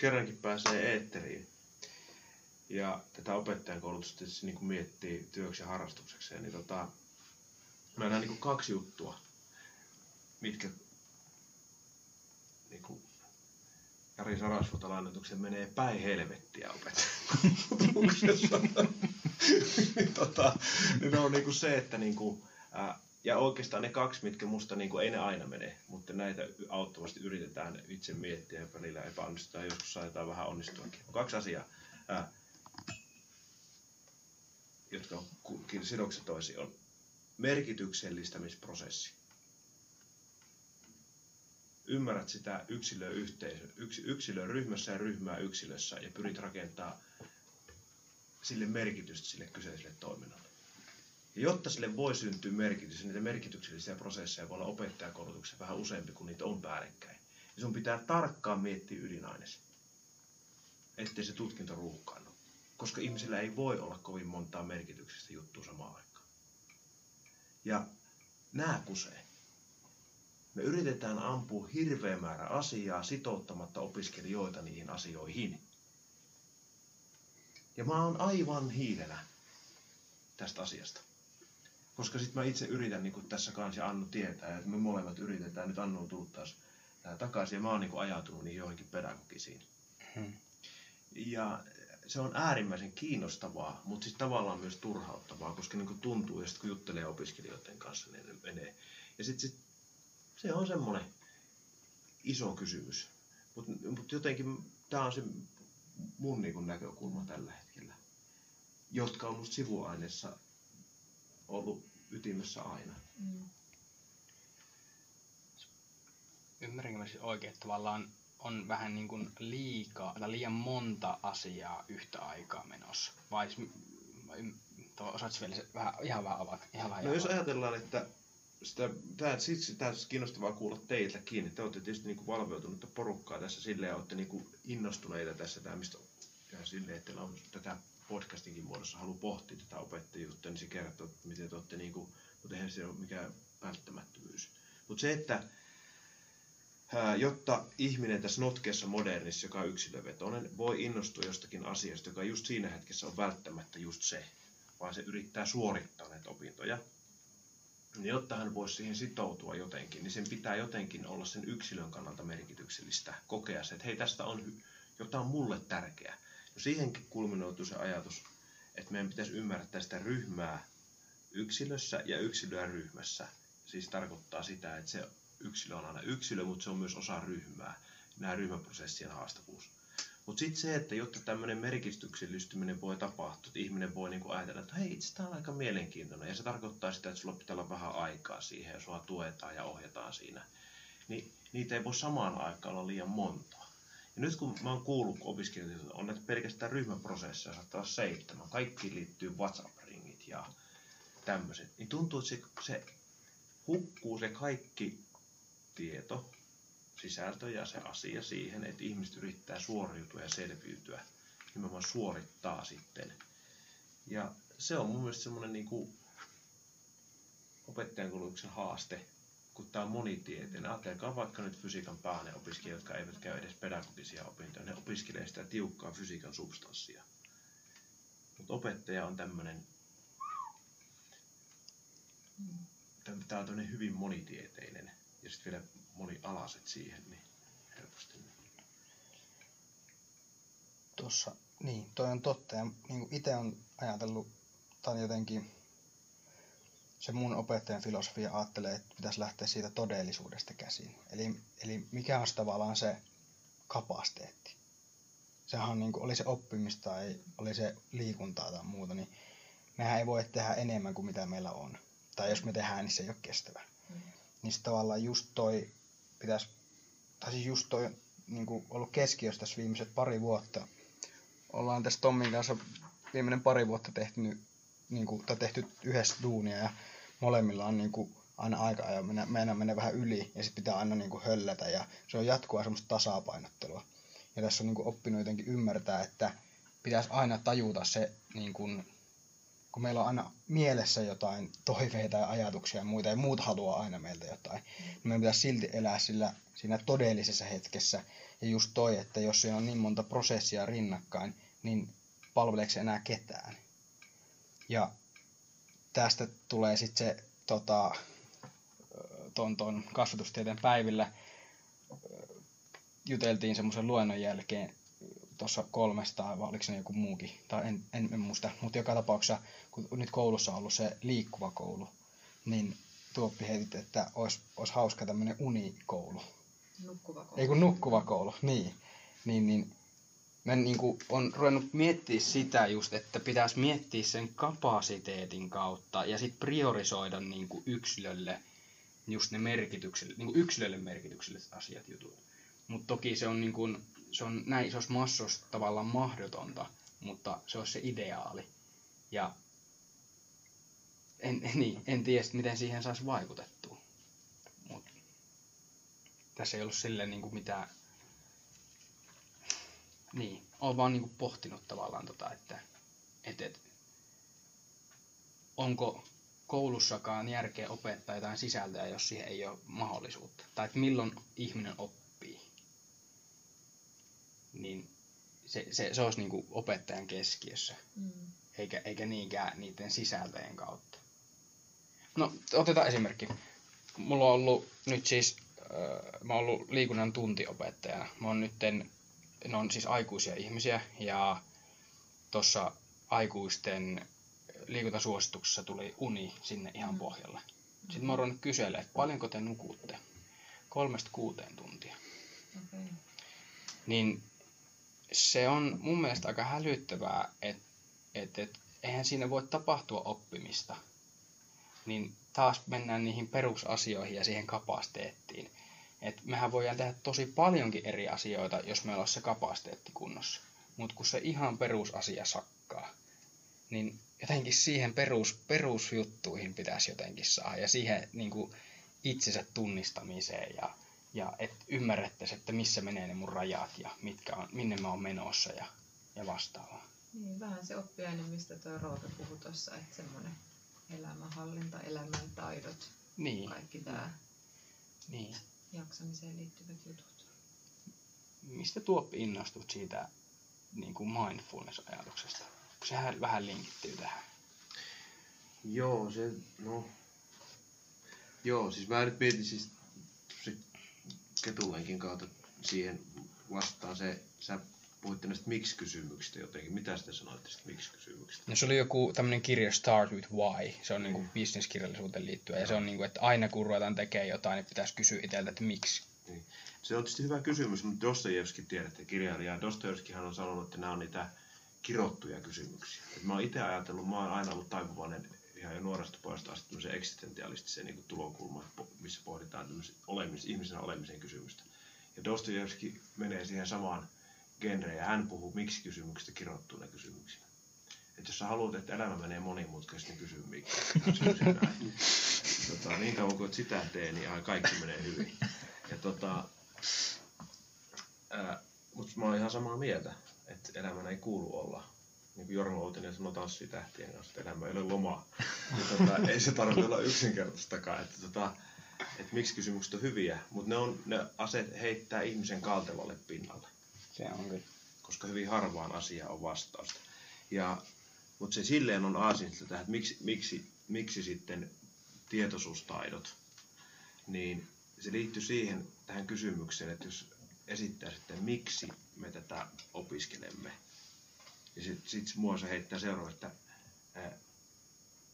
kerrankin pääsee eetteriin ja tätä opettajan koulutusta tietysti niin kuin miettii työksi ja harrastukseksi, niin tota, mä näen niin kaksi juttua, mitkä niin kuin Jari Sarasvuota lainatuksen menee päin helvettiä opettajakoulutuksessa. niin, tota, niin on niin kuin se, että niin kuin, ää, ja oikeastaan ne kaksi, mitkä musta niin kuin, ei ne aina mene, mutta näitä auttavasti yritetään itse miettiä ja välillä epäonnistutaan, joskus saadaan vähän onnistuakin. Kaksi asiaa, ää, jotka on sidokset toisiin, on merkityksellistämisprosessi. Ymmärrät sitä yksilöä, yhteisö, yks, yksilöä ryhmässä ja ryhmää yksilössä ja pyrit rakentamaan sille merkitystä sille kyseiselle toiminnalle. Jotta sille voi syntyä merkitys, niitä merkityksellisiä prosesseja voi olla opettajakoulutuksessa vähän useampi, kuin niitä on päällekkäin. Ja sun pitää tarkkaan miettiä ydinaines, ettei se tutkinto ruuhkaannu. Koska ihmisillä ei voi olla kovin montaa merkityksestä juttua samaan aikaan. Ja nämä kusee. Me yritetään ampua hirveä määrä asiaa sitouttamatta opiskelijoita niihin asioihin. Ja mä oon aivan hiilenä tästä asiasta. Koska sitten mä itse yritän, niin tässä kanssa ja Annu tietää, että me molemmat yritetään, nyt Annu on tullut taas takaisin, ja mä oon niin kuin ajatunut niin johonkin pedagogisiin. Hmm. Ja se on äärimmäisen kiinnostavaa, mutta sitten tavallaan myös turhauttavaa, koska niin tuntuu, ja sitten kun juttelee opiskelijoiden kanssa, niin ne menee. Ja sitten sit, se on semmoinen iso kysymys. Mutta mut jotenkin tämä on se mun niin näkökulma tällä hetkellä, jotka on musta sivuaineessa ollut ytimessä aina. Mm. Ymmärränkö mä siis oikein, että tavallaan on vähän niin kuin liikaa tai liian monta asiaa yhtä aikaa menossa? Vai osaatko vielä vähän, ihan vähän avata? Ihan vähän no jos ajatellaan, että sitä, tämä, siksi tämä olisi kiinnostavaa kuulla teiltäkin. Te olette tietysti niin valveutunutta porukkaa tässä silleen ja olette niin innostuneita tässä tämä, mistä ja silleen, että on tätä podcastinkin muodossa halu pohtia tätä opettajuutta, niin se kertoo, että miten te olette niin kuin, mutta eihän se ole mikään välttämättömyys. Mutta se, että jotta ihminen tässä notkeessa modernissa, joka on yksilövetoinen, voi innostua jostakin asiasta, joka just siinä hetkessä on välttämättä just se, vaan se yrittää suorittaa näitä opintoja, niin jotta hän voisi siihen sitoutua jotenkin, niin sen pitää jotenkin olla sen yksilön kannalta merkityksellistä kokea se, että hei, tästä on jotain mulle tärkeää. Siihenkin kulminoituu se ajatus, että meidän pitäisi ymmärtää sitä ryhmää yksilössä ja yksilöä ryhmässä. Siis tarkoittaa sitä, että se yksilö on aina yksilö, mutta se on myös osa ryhmää. Nämä ryhmäprosessien haastavuus. Mutta sitten se, että jotta tämmöinen merkityksellistyminen voi tapahtua, että ihminen voi niinku ajatella, että hei, itse tämä on aika mielenkiintoinen. Ja se tarkoittaa sitä, että sulla pitää olla vähän aikaa siihen ja sua tuetaan ja ohjataan siinä. Niin niitä ei voi samaan aikaan olla liian montaa. Nyt kun mä oon kuullut opiskelijoilta, on näitä pelkästään ryhmäprosesseja, saattaa olla seitsemän. Kaikki liittyy WhatsApp-ringit ja tämmöiset. Niin tuntuu, että se, se hukkuu se kaikki tieto, sisältö ja se asia siihen, että ihmiset yrittää suoriutua ja selviytyä. Nimenomaan suorittaa sitten. Ja se on mun mielestä semmoinen niin kuin opettajan koulutuksen haaste, kun tämä on monitieteinen. Ajatelkaa vaikka nyt fysiikan pääne opiskelijat, jotka eivät käy edes pedagogisia opintoja. Ne opiskelee sitä tiukkaa fysiikan substanssia. Mutta opettaja on tämmöinen tämä on hyvin monitieteinen ja sitten vielä monialaiset siihen, niin helposti. Tuossa, niin, toi on totta. Ja niin itse on ajatellut, tai jotenkin se mun opettajan filosofia ajattelee, että pitäisi lähteä siitä todellisuudesta käsin. Eli, eli mikä on tavallaan se kapasiteetti. Sehän on niin kuin, oli se oppimista tai oli se liikuntaa tai muuta, niin mehän ei voi tehdä enemmän kuin mitä meillä on. Tai jos me tehdään, niin se ei ole kestävä. Mm. Niin tavallaan just toi pitäisi, tai siis just toi niin kuin ollut keskiössä tässä viimeiset pari vuotta. Ollaan tässä Tommin kanssa viimeinen pari vuotta tehty, niin kuin, tai tehty yhdessä duunia ja molemmilla on niin kuin, aina aika ja meidän menee vähän yli ja sitten pitää aina niin kuin, höllätä ja se on jatkuvaa semmoista tasapainottelua. Ja tässä on niin kuin, oppinut jotenkin ymmärtää, että pitäisi aina tajuta se niin kuin, kun meillä on aina mielessä jotain toiveita ja ajatuksia ja muita, ja muut haluaa aina meiltä jotain, niin meidän pitäisi silti elää sillä, siinä todellisessa hetkessä Ja just toi, että jos siinä on niin monta prosessia rinnakkain, niin palveleeko se enää ketään? Ja tästä tulee sitten se tota, ton, ton kasvatustieteen päivillä juteltiin semmoisen luennon jälkeen tuossa kolmesta, vai oliko se joku muukin, tai en, en, en muista, mutta joka tapauksessa, kun nyt koulussa on ollut se liikkuva koulu, niin Tuoppi heitit, että olisi, olisi hauska tämmöinen unikoulu. Nukkuva koulu. Ei kun nukkuva koulu, niin. Niin, niin mä niin kuin on ruvennut miettiä sitä just, että pitäisi miettiä sen kapasiteetin kautta ja sitten priorisoida niin kuin yksilölle just ne merkitykselle, niin kuin yksilölle merkitykselliset asiat jutut. Mutta toki se on, niin kuin, se on näin isossa massossa tavallaan mahdotonta, mutta se olisi se ideaali. Ja en, niin, en tiedä, miten siihen saisi vaikutettua. Mut tässä ei ollut silleen niin kuin mitään... Niin, olen vaan niin kuin pohtinut tavallaan tota, että et, et, onko koulussakaan järkeä opettaa jotain sisältöä, jos siihen ei ole mahdollisuutta. Tai että milloin ihminen oppii. Niin se, se, se olisi niin kuin opettajan keskiössä, Mm. eikä, eikä niinkään niiden sisältöjen kautta. No, otetaan esimerkki. Mulla on ollut nyt siis, äh, mä oon ollut liikunnan tuntiopettajana. Mä oon nytten, ne on siis aikuisia ihmisiä ja tuossa aikuisten liikuntasuosituksessa tuli uni sinne ihan Mm. pohjalle. Sitten mä oon kyselemään, että paljonko te nukutte? Kolmesta kuuteen tuntia. Okei. Niin se on mun mielestä aika hälyttävää, että et, et, eihän siinä voi tapahtua oppimista. Niin taas mennään niihin perusasioihin ja siihen kapasiteettiin. Et mehän voidaan tehdä tosi paljonkin eri asioita, jos meillä olisi se kapasiteetti kunnossa. Mutta kun se ihan perusasia sakkaa, niin jotenkin siihen perus, perusjuttuihin pitäisi jotenkin saada. Ja siihen niin kuin itsensä tunnistamiseen ja, ja että ymmärrettäisiin, että missä menee ne mun rajat ja mitkä on, minne mä oon menossa ja, ja vastaavaa. Niin, vähän se oppiaine, mistä tuo Roope puhui tuossa, että semmoinen elämänhallinta, elämäntaidot, Niin, kaikki tämä niin. Jaksamiseen liittyvät jutut. Mistä Tuoppi innostut siitä niin kuin mindfulness-ajatuksesta? Kun sehän vähän linkittyy tähän. Joo, se, no... Joo, siis mä nyt mietin siis se ketulenkin kautta siihen vastaan se, sä puhuitte näistä miksi-kysymyksistä jotenkin. Mitä te sanoitte miksi-kysymyksistä? No se oli joku tämmöinen kirja Start with Why. Se on niin kuin bisneskirjallisuuteen liittyen. Ja se on niin kuin, että aina kun ruvetaan tekemään jotain, niin pitäisi kysyä itseltä, että miksi. Se on tietysti hyvä kysymys, mutta Dostojevski tiedätte, kirjailija. Dostojevskihan on sanonut, että nämä on niitä kirottuja kysymyksiä. Et mä oon itse ajatellut, mä oon aina ollut taipuvainen ihan jo nuoresta pojasta asti tämmöiseen eksistentialistiseen niin tulokulmaan, po- missä pohditaan tämmöisen olemis, ihmisenä olemisen kysymystä. Ja Dostojevski menee siihen samaan genreen ja hän puhuu miksi-kysymyksistä kirottuina kysymyksinä. Että jos sä haluat, että elämä menee monimutkaisesti, niin kysy miksi. Tota, niin kauan kuin sitä tee, niin ihan kaikki menee hyvin. Ja tota, ää, mutta mä oon ihan samaa mieltä, että elämän ei kuulu olla. Niin kuin Jorma Outinen sanoi tanssitähtien kanssa, että elämä ei ole lomaa. Ja tota, ei se tarvitse olla yksinkertaistakaan. Että, tota, että miksi kysymykset on hyviä, mutta ne, on, ne aset heittää ihmisen kaltevalle pinnalle, Se on kyllä. koska hyvin harvaan asia on vastausta. Ja, mutta se silleen on aasinsilta tähän, että miksi, miksi, miksi sitten tietoisuustaidot, niin se liittyy siihen tähän kysymykseen, että jos esittää sitten, miksi me tätä opiskelemme, niin sitten sit mua se heittää seuraava, että, ää,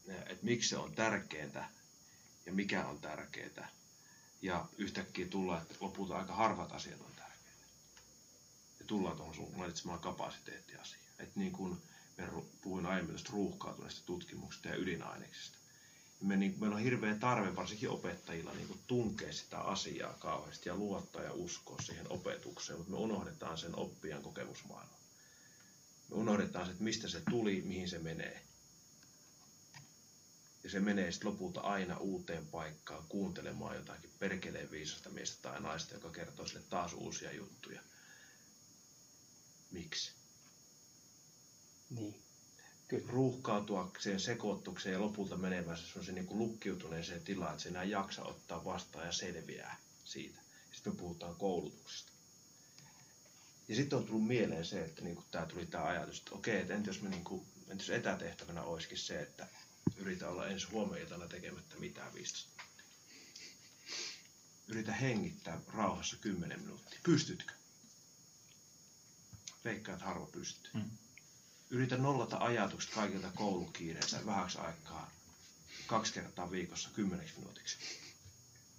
että miksi se on tärkeää ja mikä on tärkeää. Ja yhtäkkiä tullaan, että lopulta aika harvat asiat on. Ja tullaan tuohon sun mainitsemaan kapasiteettiasiaan. Että niin kuin me puhuin aiemmin tästä ruuhkautuneesta tutkimuksesta ja ydinaineksista. Me, niin, meillä on hirveä tarve, varsinkin opettajilla, niin kuin tunkea sitä asiaa kauheasti ja luottaa ja uskoa siihen opetukseen, mutta me unohdetaan sen oppijan kokemusmaailman. Me unohdetaan se, että mistä se tuli, mihin se menee. Ja se menee sitten lopulta aina uuteen paikkaan kuuntelemaan jotakin perkeleen viisasta miestä tai naista, joka kertoo sille taas uusia juttuja. Miksi? Niin. ruuhkautuakseen, sekoittukseen ja lopulta menevänsä semmoisen niin kuin lukkiutuneeseen tilaan, että se enää jaksa ottaa vastaan ja selviää siitä. Sitten me puhutaan koulutuksesta. Ja sitten on tullut mieleen se, että niin tämä tuli tämä ajatus, että okei, että entä jos, me, niin kuin, entä jos etätehtävänä olisikin se, että yritä olla ensi huomenna tekemättä mitään 15 minuuttia. Yritä hengittää rauhassa 10 minuuttia. Pystytkö? Veikkaa, että harva pystyy. Mm. Yritä nollata ajatukset kaikilta koulukiireiltä vähäksi aikaa kaksi kertaa viikossa kymmeneksi minuutiksi.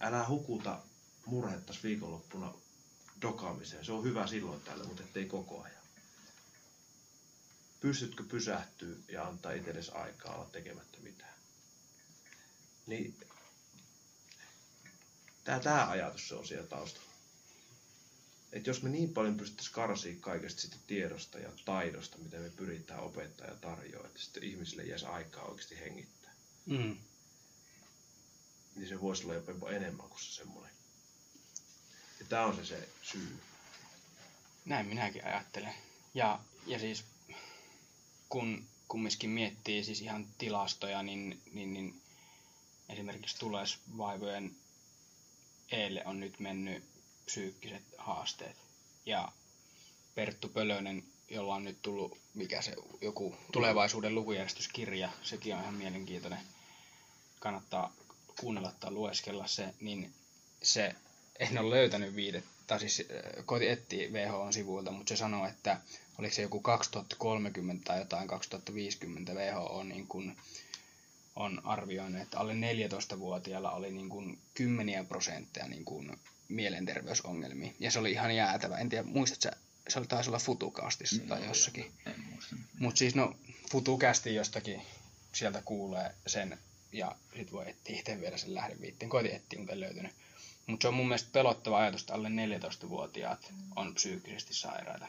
Älä hukuta murhettas viikonloppuna dokaamiseen. Se on hyvä silloin tällä, mutta ettei koko ajan. Pystytkö pysähtyä ja antaa itsellesi aikaa olla tekemättä mitään? Niin tämä, tämä ajatus se on siellä taustalla. Et jos me niin paljon pystyttäisiin karsia kaikesta sitä tiedosta ja taidosta, mitä me pyritään opettaa ja tarjoaa, että sitten ihmisille jäisi aikaa oikeasti hengittää, Mm. niin se voisi olla jopa enemmän kuin se semmoinen. Ja tämä on se, se syy. Näin minäkin ajattelen. Ja, ja siis kun kumminkin miettii siis ihan tilastoja, niin, niin, niin esimerkiksi tulesvaivojen eelle on nyt mennyt psyykkiset haasteet. Ja Perttu Pölönen, jolla on nyt tullut mikä se joku tulevaisuuden lukujärjestyskirja, sekin on ihan mielenkiintoinen. Kannattaa kuunnella tai lueskella se, niin se, en ole löytänyt viidet, tai siis äh, koitin etsiä WHOn sivuilta, mutta se sanoo, että oliko se joku 2030 tai jotain 2050 WHO niin kuin on arvioinut, että alle 14-vuotiailla oli niin kuin kymmeniä prosentteja niin kuin mielenterveysongelmia. Ja se oli ihan jäätävä. En tiedä, muistatko sä, se oli taisi olla Futucastissa tai jossakin. Mutta siis no, Futucasti jostakin sieltä kuulee sen ja sit voi etsiä itse vielä sen lähdeviitteen. Koitin etsiä, mutta en löytänyt. Mutta se on mun mielestä pelottava ajatus, että alle 14-vuotiaat on psyykkisesti sairaita.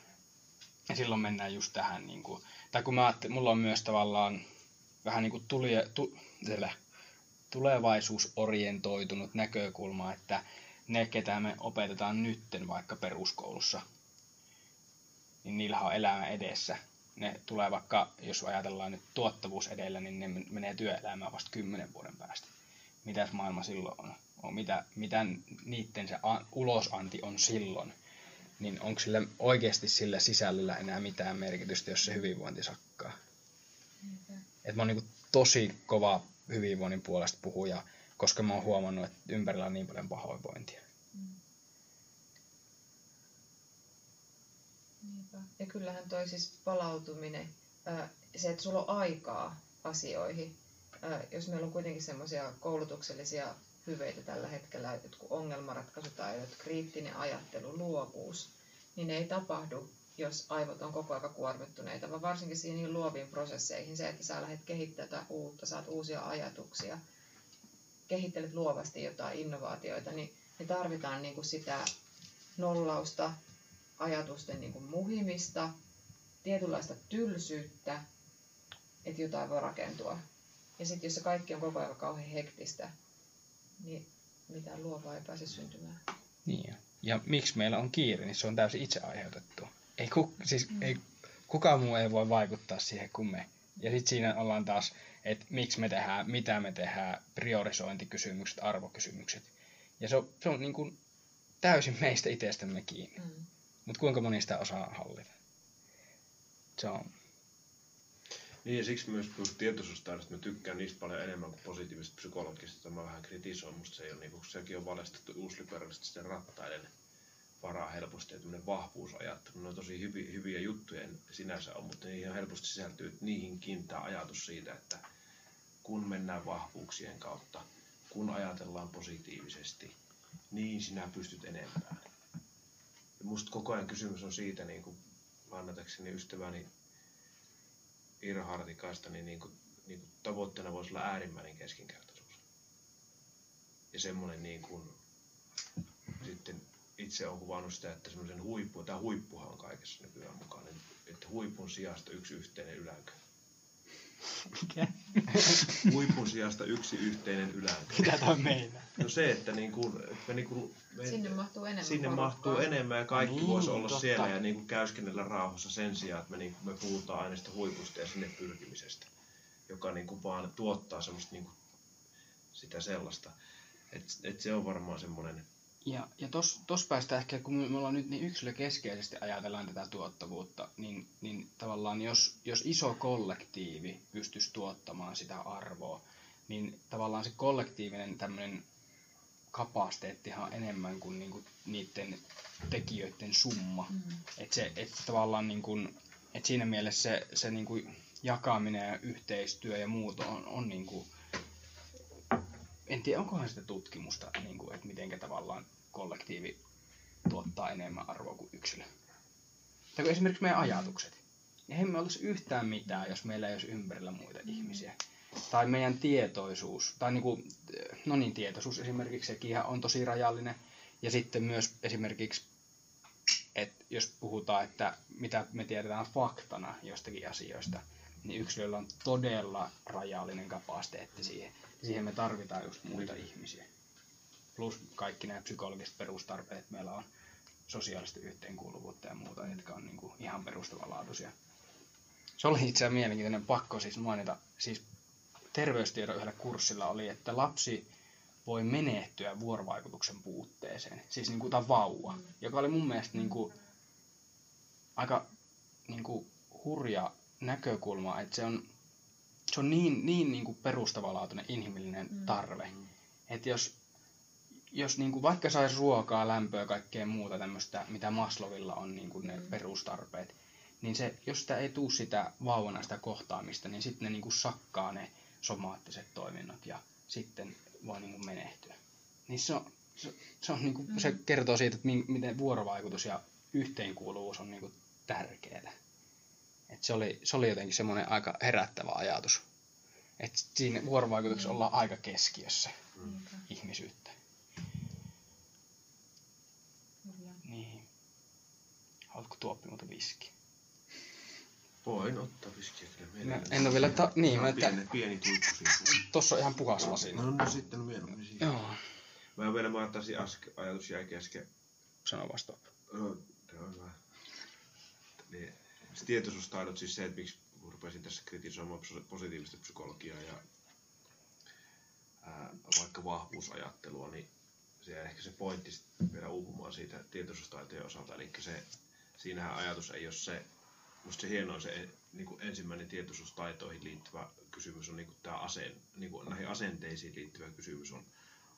Ja silloin mennään just tähän, niin kuin, tai kun mä ajattelin, mulla on myös tavallaan vähän niin kuin tuli, tu, tulevaisuusorientoitunut näkökulma, että ne, ketä me opetetaan nytten vaikka peruskoulussa, niin niillä on elämä edessä. Ne tulee vaikka, jos ajatellaan nyt tuottavuus edellä, niin ne menee työelämään vasta kymmenen vuoden päästä. Mitäs maailma silloin on? on mitä, mitä niiden se ulosanti on silloin? Niin onko sillä oikeasti sillä sisällöllä enää mitään merkitystä, jos se hyvinvointi sakkaa? Et mä oon niinku tosi kova hyvinvoinnin puolesta puhuja, koska mä oon huomannut, että ympärillä on niin paljon pahoinvointia. Niinpä. Ja kyllähän toi siis palautuminen, se, että sulla on aikaa asioihin, jos meillä on kuitenkin semmoisia koulutuksellisia hyveitä tällä hetkellä, että kun ongelmanratkaisutaidot, kriittinen ajattelu, luovuus, niin ne ei tapahdu, jos aivot on koko ajan kuormittuneita, vaan varsinkin siihen luoviin prosesseihin, se, että sä lähdet kehittämään uutta, saat uusia ajatuksia, kehittelet luovasti jotain innovaatioita, niin me tarvitaan niin kuin sitä nollausta, ajatusten niin kuin muhimista, tietynlaista tylsyyttä, että jotain voi rakentua. Ja sitten jos se kaikki on koko ajan kauhean hektistä, niin mitään luovaa ei pääse syntymään. Niin. Ja miksi meillä on kiire, niin se on täysin itse aiheutettu. Ei, ku, siis, mm. ei, kukaan muu ei voi vaikuttaa siihen kuin me. Ja sitten siinä ollaan taas, että miksi me tehdään, mitä me tehdään, priorisointikysymykset, arvokysymykset. Ja se on, se on niin kuin täysin meistä itsestämme kiinni. Mm. Mutta kuinka moni sitä osaa hallita? Se on. Niin ja siksi myös kun tietoisuustaidosta mä tykkään niistä paljon enemmän kuin positiivisesta psykologisesta. Mä vähän kritisoin, musta se ei ole, niin kuin, sekin on valestettu uusliberaalisesti sitten rattaiden varaa helposti ja tämmöinen vahvuusajattelu. Ne on tosi hyviä, hyviä juttuja sinänsä on, mutta niihin helposti sisältyy, että niihin tämä ajatus siitä, että kun mennään vahvuuksien kautta, kun ajatellaan positiivisesti, niin sinä pystyt enempään. Ja musta koko ajan kysymys on siitä, niin kuin lainatakseni ystäväni Iiro Hartikaista, niin, niin, kuin, niin kuin tavoitteena voisi olla äärimmäinen keskinkertaisuus. Ja semmoinen niin kuin, sitten itse olen kuvannut sitä, että semmoisen huippu, tämä huippuhan on kaikessa nykyään mukana, että huipun sijasta yksi yhteinen ylänkö. Mikä? Huipun sijasta yksi yhteinen ylänkö. Mitä toi meinaa? No se, että, niin kuin, että me, niin kuin, me, Sinne mahtuu enemmän sinne porukkaa. mahtuu enemmän ja kaikki Niin, voisi olla totta. siellä ja niin kuin käyskennellä rauhassa sen sijaan, että me, niin kuin, me puhutaan aina sitä huipusta ja sinne pyrkimisestä, joka niin kuin vaan tuottaa semmoista niin kuin, sitä sellaista. Et, et se on varmaan semmoinen Ja, ja tos, tos päästä ehkä, kun me ollaan nyt niin yksilökeskeisesti ajatellaan tätä tuottavuutta, niin, niin tavallaan jos, jos iso kollektiivi pystyisi tuottamaan sitä arvoa, niin tavallaan se kollektiivinen tämmöinen kapasiteettihan on enemmän kuin niinku niiden tekijöiden summa. Mm. Että se et tavallaan niinku, et siinä mielessä se, se niinku jakaminen ja yhteistyö ja muut on, on niinku, en tiedä onkohan sitä tutkimusta, niinku, että miten tavallaan kollektiivi tuottaa enemmän arvoa kuin yksilö. Tai kun esimerkiksi meidän ajatukset. Eihän me olisi yhtään mitään, jos meillä ei olisi ympärillä muita ihmisiä tai meidän tietoisuus, tai niin kuin, no niin, tietoisuus esimerkiksi, sekin on tosi rajallinen. Ja sitten myös esimerkiksi, että jos puhutaan, että mitä me tiedetään faktana jostakin asioista, niin yksilöllä on todella rajallinen kapasiteetti siihen. Siihen me tarvitaan just muita ihmisiä. Plus kaikki nämä psykologiset perustarpeet meillä on sosiaalista yhteenkuuluvuutta ja muuta, jotka on niin kuin ihan perustavanlaatuisia. Se oli itse asiassa mielenkiintoinen pakko siis mainita. Siis terveystiedon yhdellä kurssilla oli, että lapsi voi menehtyä vuorovaikutuksen puutteeseen, siis niin kuin tämä vauva, joka oli mun mielestä niin kuin, aika niin kuin, hurja näkökulma, että se on, se on niin, niin, niin kuin perustavanlaatuinen inhimillinen mm. tarve, että jos, jos niin kuin, vaikka saisi ruokaa, lämpöä ja kaikkea muuta tämmöistä, mitä Maslowilla on niin kuin ne mm. perustarpeet, niin se, jos sitä ei tule sitä vauvana sitä kohtaamista, niin sitten ne niin kuin sakkaa ne somaattiset toiminnot ja sitten voi niin kuin menehtyä. Niin se, on, se, se, on niin kuin, mm. se kertoo siitä, että miten vuorovaikutus ja yhteenkuuluvuus on niin kuin tärkeää. Et se, oli, se oli jotenkin semmoinen aika herättävä ajatus. Että siinä vuorovaikutuksessa mm. ollaan aika keskiössä mm. ihmisyyttä. Niin. Haluatko tuoppi muuta viski? Voin ottaa viskiä kyllä Mä en ole vielä, ta- niin, mä pieni, pieni tuikku Tossa on ihan puhas lasi. No, no sitten mieluummin siihen. Joo. Mä vielä mä ottaisin aske, ajatus jäi kesken. Sano vasta. No, se on hyvä. Niin, se tietoisuustaidot, siis se, että miksi rupesin tässä kritisoimaan positiivista psykologiaa ja ää, vaikka vahvuusajattelua, niin se ehkä se pointti vielä uupumaan siitä tietoisuustaitojen osalta. Eli se, siinähän ajatus ei ole se, Musta se hienoa se niin kuin ensimmäinen tietoisuustaitoihin liittyvä kysymys on niin kuin tämä aseen, niin kuin näihin asenteisiin liittyvä kysymys on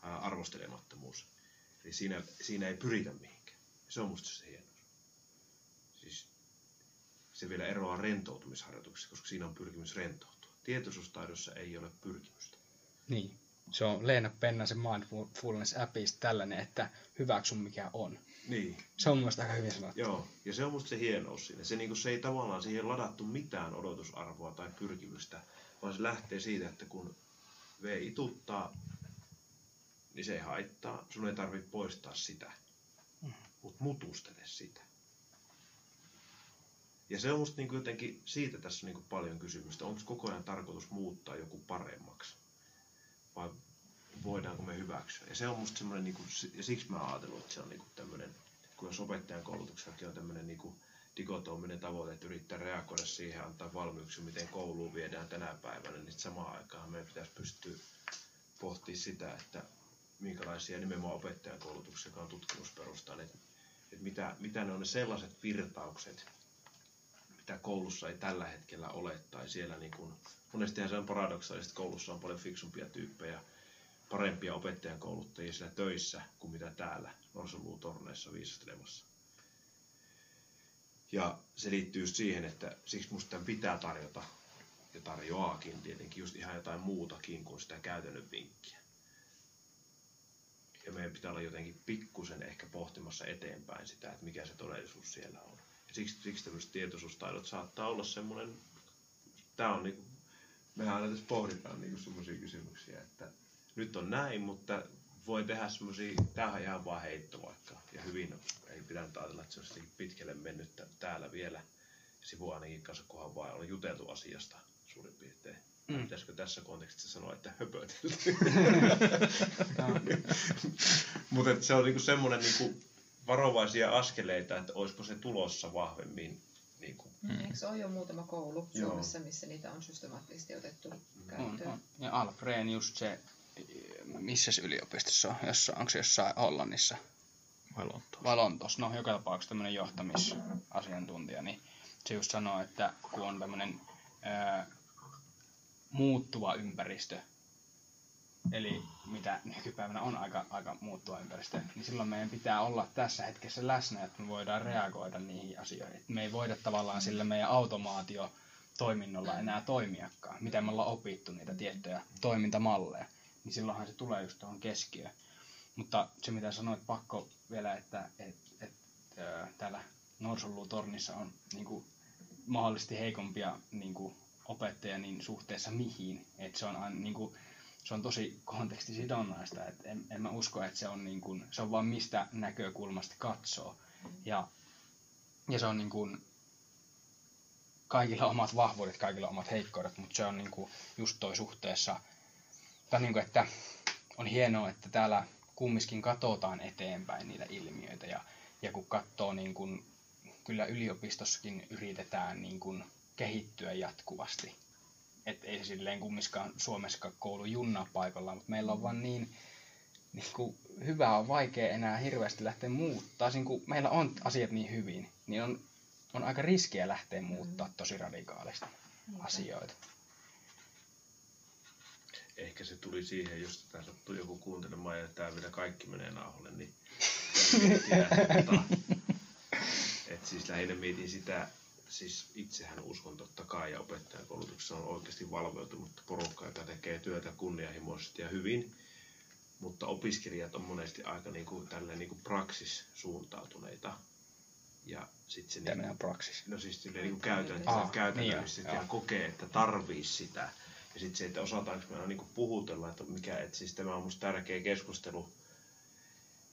ää, arvostelemattomuus. Eli siinä, siinä ei pyritä mihinkään. Se on musta se hieno. Se vielä eroaa rentoutumisharjoituksessa, koska siinä on pyrkimys rentoutua. Tietoisuustaidossa ei ole pyrkimystä. Niin. Se on Leena Pennasen Mindfulness-appista tällainen, että hyväksy mikä on. Niin. Se on mielestäni aika hyvin sanottu. Joo, ja se on musta se hienous siinä. Se, niin se ei tavallaan siihen ladattu mitään odotusarvoa tai pyrkimystä, vaan se lähtee siitä, että kun V ituttaa, niin se ei haittaa. Sun ei tarvitse poistaa sitä, mm. mutta mutustele sitä. Ja se on musta niin jotenkin, siitä tässä niin paljon kysymystä. Onko koko ajan tarkoitus muuttaa joku paremmaksi? Vai voidaanko me hyväksyä. Ja se on musta semmoinen, niin kuin, ja siksi mä ajatellut, että se on niin tämmöinen, kun jos opettajan koulutuksellakin on tämmöinen niin kuin, tavoite, että yrittää reagoida siihen, antaa valmiuksia, miten kouluun viedään tänä päivänä, niin samaan aikaan meidän pitäisi pystyä pohtimaan sitä, että minkälaisia nimenomaan opettajan koulutuksia, on tutkimusperustaan, että, että mitä, mitä ne on ne sellaiset virtaukset, mitä koulussa ei tällä hetkellä ole, tai siellä niin kuin, monestihan se on paradoksaalista, koulussa on paljon fiksumpia tyyppejä, parempia opettajan kouluttajia siellä töissä kuin mitä täällä Norsuluutorneissa viisastelemassa. Ja se liittyy just siihen, että siksi musta pitää tarjota, ja tarjoaakin tietenkin just ihan jotain muutakin kuin sitä käytännön vinkkiä. Ja meidän pitää olla jotenkin pikkusen ehkä pohtimassa eteenpäin sitä, että mikä se todellisuus siellä on. Siksi, siksi tämmöiset tietoisuustaidot saattaa olla semmoinen, tämä on niinku, mehän aina tässä pohditaan niinku semmoisia kysymyksiä, että nyt on näin, mutta voi tehdä semmoisia, tämähän on ihan vaan heitto vaikka, ja hyvin ei pitänyt ajatella, että se olisi pitkälle mennyt täällä vielä sivu ainakin kanssa, kunhan vaan on juteltu asiasta suurin piirtein. Mm. Pitäisikö tässä kontekstissa sanoa, että höpötelty? Mutta se on niinku semmoinen niinku varovaisia askeleita, että olisiko se tulossa vahvemmin. Niinku. Mm. Eikö se ole jo muutama koulu Suomessa, missä niitä on systemaattisesti otettu käyttöön? On, on. Ja Alfreen just se missä yliopistossa on? Jossa, onko se jossain Hollannissa? Vai Lontoossa? Vai Lontoossa? No, joka tapauksessa tämmöinen johtamisasiantuntija, niin se just sanoo, että kun on tämmöinen ää, muuttuva ympäristö, eli mitä nykypäivänä on aika, aika muuttuva ympäristö, niin silloin meidän pitää olla tässä hetkessä läsnä, että me voidaan reagoida niihin asioihin. Et me ei voida tavallaan sillä meidän automaatio toiminnolla enää toimiakaan, mitä me ollaan opittu niitä tiettyjä toimintamalleja, niin silloinhan se tulee just tuohon keskiöön. Mutta se mitä sanoit, pakko vielä, että et, et, ää, täällä Norsunluutornissa on niin kuin, mahdollisesti heikompia niin kuin, opettajia niin suhteessa mihin. Et se on aina, niin kuin, se on tosi kontekstisidonnaista, että en, en mä usko, että se on, niin kuin, se on vaan mistä näkökulmasta katsoo. Ja, ja se on niin kuin, kaikilla omat vahvuudet, kaikilla omat heikkoudet, mutta se on niin kuin, just toi suhteessa, tai niin kuin, että on hienoa, että täällä kumminkin katsotaan eteenpäin niitä ilmiöitä ja, ja kun katsoo niin kuin, kyllä yliopistossakin yritetään niin kuin, kehittyä jatkuvasti että ei se silleen kummiskaan Suomessa koulu junnaa paikallaan, mutta meillä on vaan niin, niin kuin, hyvä on vaikea enää hirveästi lähteä muuttaa. Niin kuin meillä on asiat niin hyvin, niin on, on aika riskiä lähteä muuttaa tosi radikaalisti asioita. Ehkä se tuli siihen, jos tämä sattuu joku kuuntelemaan ja tämä vielä kaikki menee nauhalle, niin että, että siis lähinnä mietin sitä, siis itsehän uskon totta kai ja opettajan koulutuksessa on oikeasti valveutunut porukka, joka tekee työtä kunnianhimoisesti ja hyvin, mutta opiskelijat on monesti aika niin kuin, tälleen niin kuin praksis suuntautuneita. Ja sit se niin, on praksis. No siis niin kuin käytännössä, ah, käytännössä niin ja kokee, että tarvii sitä. Ja sitten se, että osataanko me niin puhutella, että mikä, että siis tämä on minusta tärkeä keskustelu,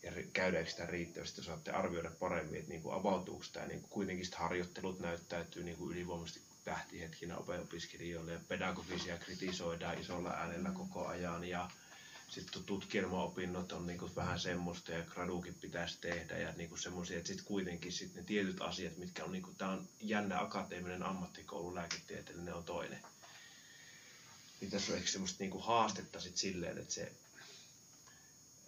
ja käydäänkö sitä riittävästi, saatte arvioida paremmin, että niin kuin avautuuko tämä, niin kuin kuitenkin harjoittelut näyttäytyy niin kuin ylivoimaisesti tähtihetkinä opiskelijoille ja pedagogisia kritisoidaan isolla äänellä koko ajan ja sitten tutkielmaopinnot on niin kuin vähän semmoista ja graduukin pitäisi tehdä ja niin kuin semmoisia, että sitten kuitenkin sit ne tietyt asiat, mitkä on, niin kuin, tämä on jännä akateeminen ammattikoulu, lääketieteellinen on toinen. Niin tässä on ehkä semmoista niin kuin haastetta sitten silleen, että se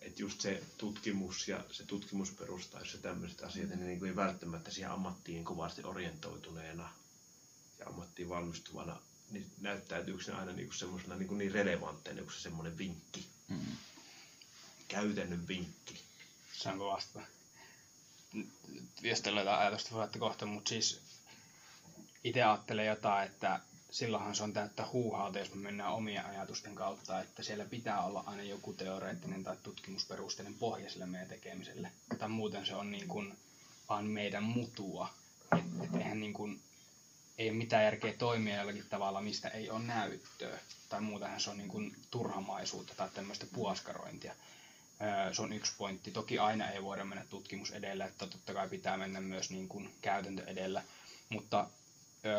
että just se tutkimus ja se tutkimusperustaisuus ja tämmöiset asiat, niin, niin kuin ei välttämättä siihen ammattiin kovasti orientoituneena ja ammattiin valmistuvana, niin näyttäytyykö se aina niin semmoisena niin, niin relevantteina, kuin se semmoinen vinkki, mm. käytännön vinkki. Saanko vastata? Viestillä jotain ajatusta voitte kohta, mutta siis itse ajattelen jotain, että silloinhan se on täyttä huuhaata, jos me mennään omien ajatusten kautta, että siellä pitää olla aina joku teoreettinen tai tutkimusperusteinen pohja sille meidän tekemiselle. Tai muuten se on niin kuin vaan meidän mutua. Että et eihän niin kuin, ei mitään järkeä toimia jollakin tavalla, mistä ei ole näyttöä. Tai muutenhan se on niin kuin turhamaisuutta tai tämmöistä puoskarointia. Se on yksi pointti. Toki aina ei voida mennä tutkimus edellä, että totta kai pitää mennä myös niin kuin käytäntö edellä. Mutta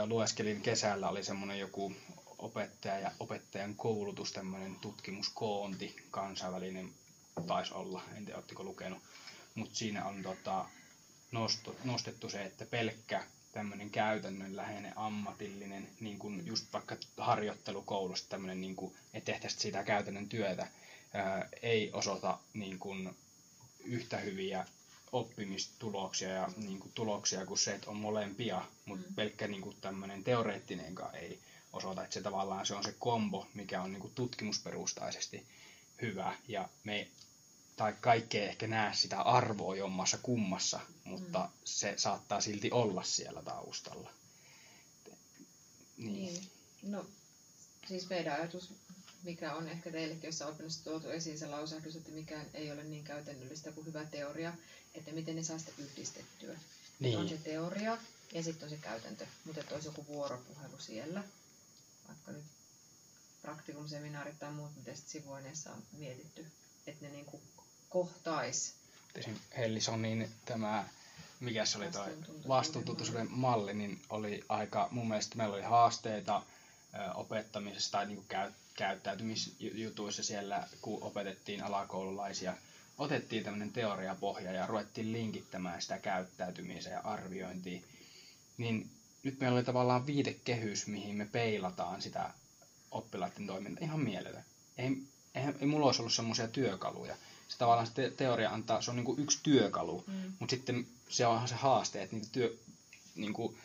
lueskelin kesällä, oli semmoinen joku opettaja ja opettajan koulutus, tämmöinen tutkimuskoonti, kansainvälinen taisi olla, en tiedä oletteko lukenut, mutta siinä on tota, nosto, nostettu se, että pelkkä tämmöinen käytännönläheinen, ammatillinen, niin kuin just vaikka harjoittelukoulusta tämmöinen, niin kuin, että tehtäisiin sitä käytännön työtä, ää, ei osoita niin kuin, yhtä hyviä oppimistuloksia ja niin kuin, tuloksia kuin se, että on molempia, mutta mm. pelkkä niin kuin, tämmöinen teoreettinenkaan ei osoita, että se tavallaan se on se kombo, mikä on niin kuin, tutkimusperustaisesti hyvä ja me tai kaikki ei ehkä näe sitä arvoa jommassa kummassa, mutta mm. se saattaa silti olla siellä taustalla. Niin. niin. No, siis meidän ajatus mikä on ehkä teillekin jossa opinnossa tuotu esiin se lausahdus, että mikään ei ole niin käytännöllistä kuin hyvä teoria, että miten ne saa sitä yhdistettyä. Niin. On se teoria ja sitten on se käytäntö, mutta että olisi joku vuoropuhelu siellä, vaikka nyt praktikumseminaarit tai muut, mitä sitten sivuaineessa on mietitty, että ne niin kuin kohtais. Esimerkiksi Hellisonin tämä mikä se oli tuo vastuuntuntoisuuden malli, niin oli aika, mun mielestä meillä oli haasteita opettamisessa tai niin käy, käyttäytymisjutuissa siellä, kun opetettiin alakoululaisia, otettiin tämmöinen teoriapohja ja ruvettiin linkittämään sitä käyttäytymiseen ja arviointiin, niin nyt meillä oli tavallaan viitekehys, mihin me peilataan sitä oppilaiden toimintaa. Ihan mieletön. Ei, eihän, ei mulla olisi ollut semmoisia työkaluja. Se tavallaan se te- teoria antaa, se on niinku yksi työkalu, Mm. mutta sitten se onhan se haaste, että niitä työ, niinku,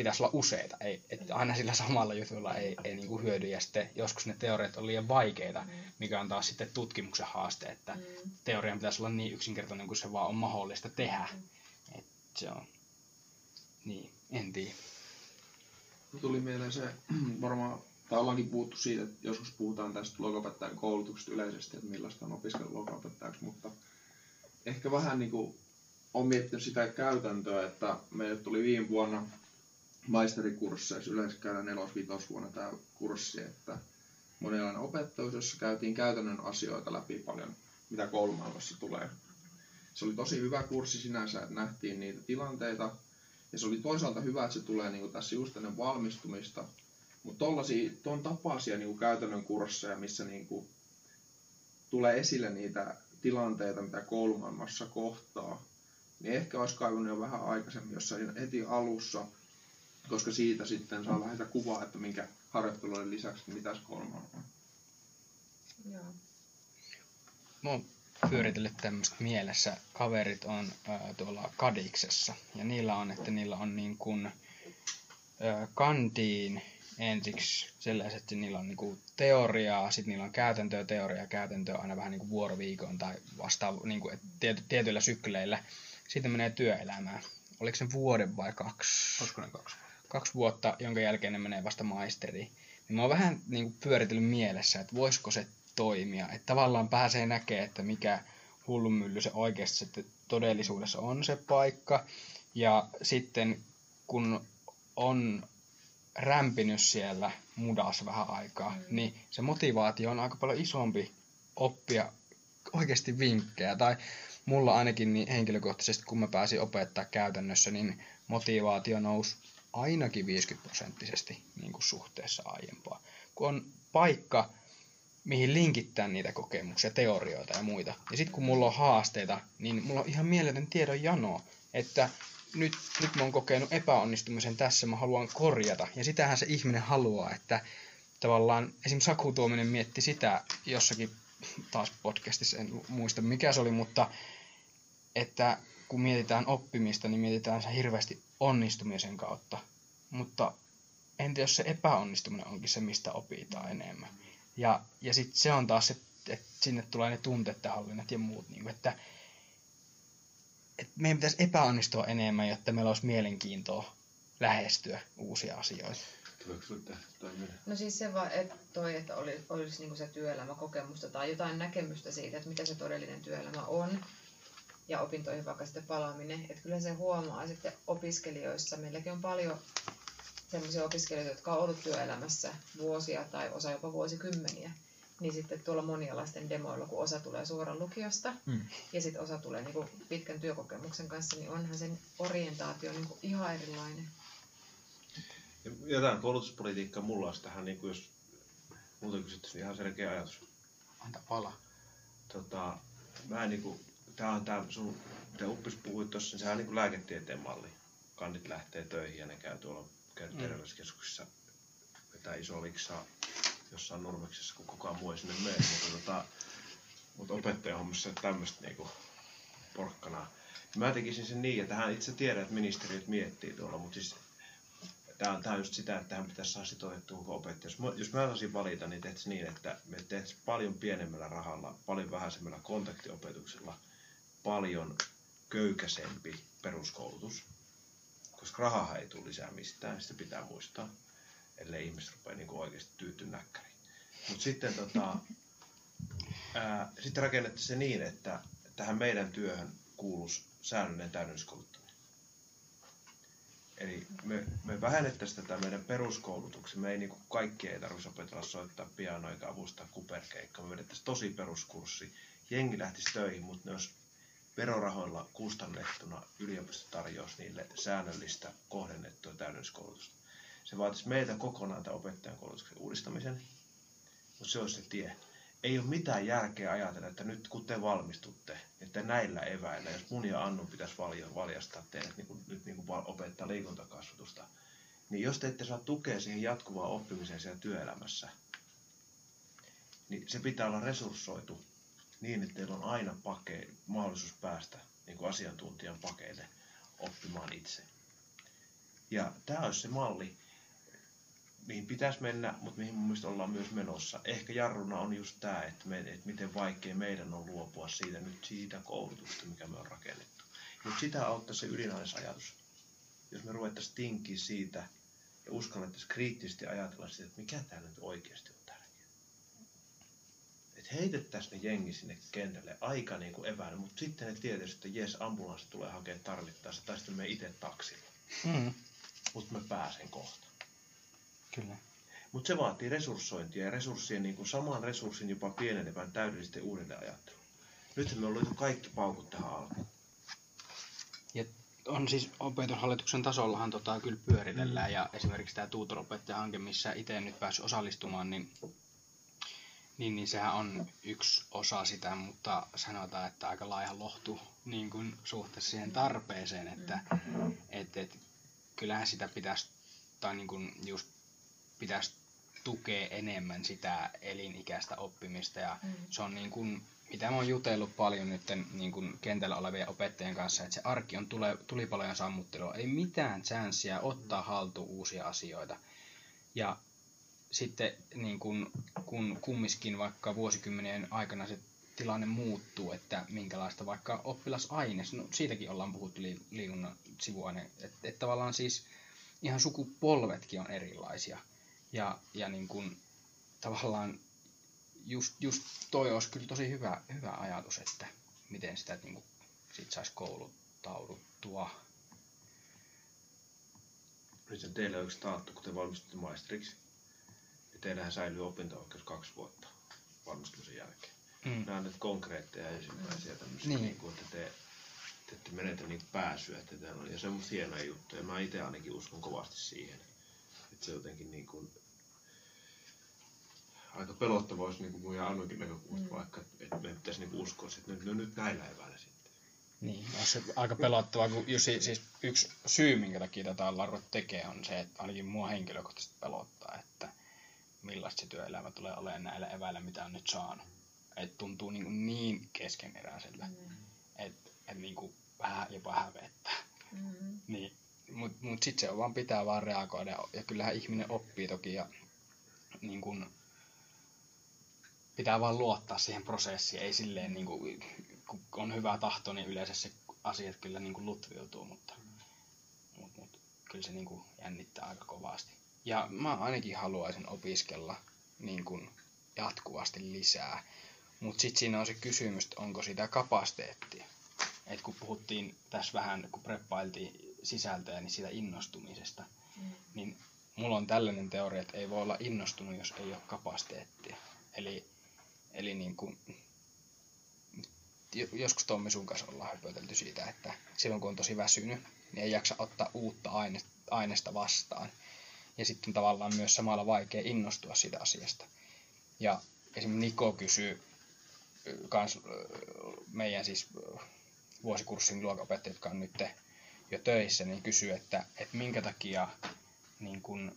pitäisi olla useita. Ei, että aina sillä samalla jutulla ei, ei niinku hyödy. Ja sitten joskus ne teoriat on liian vaikeita, Mm. mikä on taas sitten tutkimuksen haaste, että Mm. teorian pitäisi olla niin yksinkertainen kuin se vaan on mahdollista tehdä. Mm. Et se on, niin, en tiedä. Tuli mieleen se, varmaan, tai ollaankin puhuttu siitä, että joskus puhutaan tästä logopettajan koulutuksesta yleisesti, että millaista on opiskella logopettajaksi, mutta ehkä vähän niin kuin on miettinyt sitä käytäntöä, että meille tuli viime vuonna maisterikursseissa, yleensä käydään nelos vuonna tämä kurssi, että monenlainen opettajuus, jossa käytiin käytännön asioita läpi paljon, mitä koulumaailmassa tulee. Se oli tosi hyvä kurssi sinänsä, että nähtiin niitä tilanteita, ja se oli toisaalta hyvä, että se tulee niin kuin tässä just ennen valmistumista. Mutta tuon tapaisia niin kuin käytännön kursseja, missä niin kuin tulee esille niitä tilanteita, mitä koulumaailmassa kohtaa, niin ehkä olisi kaivannut jo vähän aikaisemmin jossain heti alussa, koska siitä sitten saa vähän sitä kuvaa, että minkä harjoittelujen lisäksi, niin mitä se koulumaailma on. Joo. Mä oon pyöritellyt tämmöistä mielessä. Kaverit on ää, tuolla Kadiksessa ja niillä on, että niillä on niin kuin ää, kantiin ensiksi sellaiset, että niillä on niin kuin teoriaa, sitten niillä on käytäntöä, teoriaa, käytäntöä aina vähän niin kuin vuoroviikon tai vastaava, niin kuin, että tiety, tietyillä sykleillä. Sitten menee työelämään. Oliko se vuoden vai kaksi? Olisiko ne kaksi? Kaksi vuotta, jonka jälkeen ne menee vasta maisteriin. Niin mä oon vähän niin kuin pyöritellyt mielessä, että voisiko se toimia. Että tavallaan pääsee näkemään, että mikä hullunmylly se oikeasti sitten todellisuudessa on se paikka. Ja sitten kun on rämpinyt siellä mudassa vähän aikaa, Mm. niin se motivaatio on aika paljon isompi oppia oikeasti vinkkejä. Tai mulla ainakin niin henkilökohtaisesti, kun mä pääsin opettaa käytännössä, niin motivaatio nousi ainakin 50 prosenttisesti niin kuin suhteessa aiempaan. Kun on paikka, mihin linkittää niitä kokemuksia, teorioita ja muita. Ja sitten kun mulla on haasteita, niin mulla on ihan mieletön tiedon jano, että nyt, nyt mä oon kokenut epäonnistumisen tässä, mä haluan korjata. Ja sitähän se ihminen haluaa, että tavallaan esimerkiksi Saku Tuominen mietti sitä jossakin taas podcastissa, en muista mikä se oli, mutta että kun mietitään oppimista, niin mietitään se hirveästi onnistumisen kautta. Mutta entä jos se epäonnistuminen onkin se, mistä opitaan enemmän? Ja, ja sitten se on taas se, että sinne tulee ne tunteiden hallinnat ja muut. Niin kuin, että, että meidän pitäisi epäonnistua enemmän, jotta meillä olisi mielenkiintoa lähestyä uusia asioita. No siis se vaan, että toi, että oli, olisi niinku se työelämäkokemusta tai jotain näkemystä siitä, että mitä se todellinen työelämä on ja opintoihin vaikka sitten palaaminen. Että kyllä se huomaa sitten opiskelijoissa. Meilläkin on paljon sellaisia opiskelijoita, jotka on ollut työelämässä vuosia tai osa jopa vuosikymmeniä. Niin sitten tuolla monialaisten demoilla, kun osa tulee suoraan lukiosta Mm. ja sitten osa tulee niinku pitkän työkokemuksen kanssa, niin onhan sen orientaatio niinku ihan erilainen. Ja jotain koulutuspolitiikkaa mulla olisi tähän, niin kuin jos multa kysyttäisiin ihan selkeä ajatus. Anta pala. Tota, mä en niinku, tää on tää sun, mitä Uppis puhui tossa, niin sehän on niinku lääketieteen malli. Kandit lähtee töihin ja ne käy tuolla käy Mm. terveyskeskuksissa vetää iso liksaa jossain Nurmeksessa, kun kukaan muu ei sinne mene. Mutta, tota, mutta opettajan hommassa tämmöistä niinku porkkanaa. Mä tekisin sen niin, että hän itse tiedän, että ministeriöt miettii tuolla, mutta siis Tämä on, tämä on just sitä, että tähän pitäisi saada sitoutettua opettaja. Jos, mä- jos mä saisin valita, niin tehtäisiin niin, että me tehtäisiin paljon pienemmällä rahalla, paljon vähäisemmällä kontaktiopetuksella, paljon köykäisempi peruskoulutus. Koska rahaa ei tule lisää mistään, sitä pitää muistaa, ellei ihmiset rupea niin oikeasti tyytyä näkkäriin. Mutta sitten, tota, sitten rakennettaisiin se niin, että tähän meidän työhön kuuluisi säännöllinen täydennyskouluttaminen. Eli me, me vähennettäisiin tätä meidän peruskoulutuksen. Me ei niin kaikki ei tarvitsisi opetella soittaa pianoa eikä avustaa kuperkeikkaa. Me vedettäisiin tosi peruskurssi. Jengi lähtisi töihin, mutta ne olisi verorahoilla kustannettuna yliopisto tarjoaisi niille säännöllistä kohdennettua täydennyskoulutusta. Se vaatisi meiltä kokonaan tämän opettajan koulutuksen uudistamisen, mutta se olisi se tie. Ei ole mitään järkeä ajatella, että nyt kun te valmistutte, että näillä eväillä, jos mun ja Annun pitäisi valja- valjastaa teidät niin kuin, nyt niin kuin opettaa liikuntakasvatusta, niin jos te ette saa tukea siihen jatkuvaan oppimiseen siellä työelämässä, niin se pitää olla resurssoitu niin, että teillä on aina pake, mahdollisuus päästä niin kuin asiantuntijan pakeille oppimaan itse. Ja tämä olisi se malli, mihin pitäisi mennä, mutta mihin mun mielestä ollaan myös menossa. Ehkä jarruna on just tämä, että, me, että miten vaikea meidän on luopua siitä nyt siitä koulutusta, mikä me on rakennettu. Mutta sitä auttaa se ydinaisajatus. Jos me ruvettaisiin tinkiä siitä ja uskallettaisiin kriittisesti ajatella sitä, että mikä täällä nyt oikeasti on. Että heitettäisiin ne jengi sinne kentälle aika niin kuin eväänä, mutta sitten ne tietäisi, että jes, ambulanssi tulee hakemaan tarvittaessa, tai sitten me itse taksilla. Mm, Mutta mä pääsen kohta. kyllä. Mutta se vaatii resurssointia ja resurssien niin kuin saman resurssin jopa pienenevän täydellisten uudelleenajattelun. Nyt me on löyty kaikki paukut tähän alkuun. on siis opetushallituksen tasollahan tota kyllä pyöritellään ja esimerkiksi tämä tuutoropettajahanke, missä itse nyt päässyt osallistumaan, niin, niin, niin sehän on yksi osa sitä, mutta sanotaan, että aika laiha lohtu niin kuin suhteessa siihen tarpeeseen, että et, et, kyllähän sitä pitäisi, tai niin kuin just pitäisi tukea enemmän sitä elinikäistä oppimista ja Mm. se on niin kuin, mitä mä oon jutellut paljon nyt niin kuin kentällä olevien opettajien kanssa, että se arki on tule, tulipalojen sammuttelua, ei mitään chanssiä ottaa haltuun uusia asioita. Ja sitten niin kun, kun kummiskin vaikka vuosikymmenien aikana se tilanne muuttuu, että minkälaista vaikka oppilasaines, no siitäkin ollaan puhuttu li, liikunnan sivuaine, että et tavallaan siis ihan sukupolvetkin on erilaisia. Ja, ja niin kun, tavallaan just, just toi olisi kyllä tosi hyvä, hyvä ajatus, että miten sitä niin kuin, sit saisi kouluttauduttua. Se teille on yksi taattu, kun te valmistutte maisteriksi. Teillähän säilyy opinto-oikeus kaksi vuotta valmistumisen jälkeen. Mm. Nämä on nyt konkreetteja ensimmäisiä tämmöisiä, Niin. niin. kuin, että te, te ette menetä niin pääsyä. Että teillä on, ja se on musta hienoja juttuja. Mä itse ainakin uskon kovasti siihen. Että se jotenkin niin kuin, aika pelottava olisi niin kuin mun ja Annokin näkökulmasta, Mm. vaikka että me pitäisi niin uskoa, että nyt, no nyt näillä eväillä sitten. Niin, on se aika pelottavaa, kun just, si- siis yksi syy, minkä takia tätä ruvettu tekemään, on se, että ainakin mua henkilökohtaisesti pelottaa, että millaista se työelämä tulee olemaan näillä eväillä, mitä on nyt saanut. Et tuntuu niin, kuin niin keskeneräiseltä, Mm. että et niin kuin vähän jopa hävettää. Mm. Niin, mutta mut sitten se on vaan pitää vaan reagoida. Ja kyllähän ihminen oppii toki ja niin kun, pitää vaan luottaa siihen prosessiin. Ei silleen, niin kun, kun on hyvä tahto, niin yleensä se asiat kyllä niin lutviutuu, mutta mut, mut, kyllä se niin kun jännittää aika kovasti. Ja mä ainakin haluaisin opiskella niin kun jatkuvasti lisää. Mutta sitten siinä on se kysymys, että onko sitä kapasiteettia. Et kun puhuttiin tässä vähän, kun preppailtiin sisältöä, niin siitä innostumisesta, Mm. niin mulla on tällainen teoria, että ei voi olla innostunut, jos ei ole kapasiteettia. Eli, eli niin kuin, jo- joskus Tommi sun kanssa ollaan höpötelty siitä, että silloin kun on tosi väsynyt, niin ei jaksa ottaa uutta aine- aineesta vastaan. Ja sitten tavallaan myös samalla vaikea innostua siitä asiasta. Ja esimerkiksi Niko kysyy kans, meidän siis vuosikurssin luokanopettajat, jotka on nyt jo töissä, niin kysyy, että, että minkä takia niin kun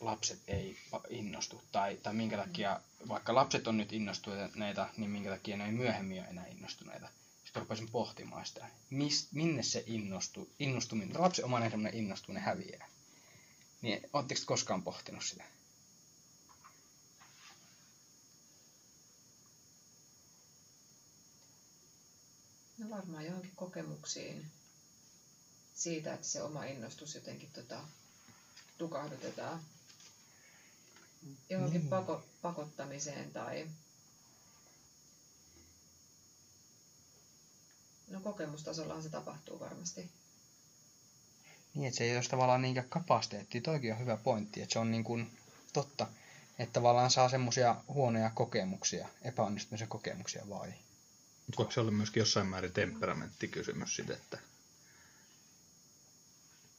lapset ei innostu, tai, tai minkä takia, vaikka lapset on nyt innostuneita, niin minkä takia ne ei myöhemmin ole enää innostuneita. Sitten rupesin pohtimaan sitä, Mis, minne se innostu, innostuminen, lapsen omainen semmoinen innostuminen häviää. Niin ootteko te koskaan pohtinut sitä? No varmaan johonkin kokemuksiin siitä, että se oma innostus jotenkin tota, tukahdutetaan. Johonkin Niin. pako, pakottamiseen tai... No kokemustasollahan se tapahtuu varmasti. Niin, että se ei olisi tavallaan niinkään kapasiteettia. Toikin on hyvä pointti, että se on niin kuin totta, että tavallaan saa semmoisia huonoja kokemuksia, epäonnistumisen kokemuksia vai? Mutta voiko se olla myöskin jossain määrin temperamenttikysymys sitten, että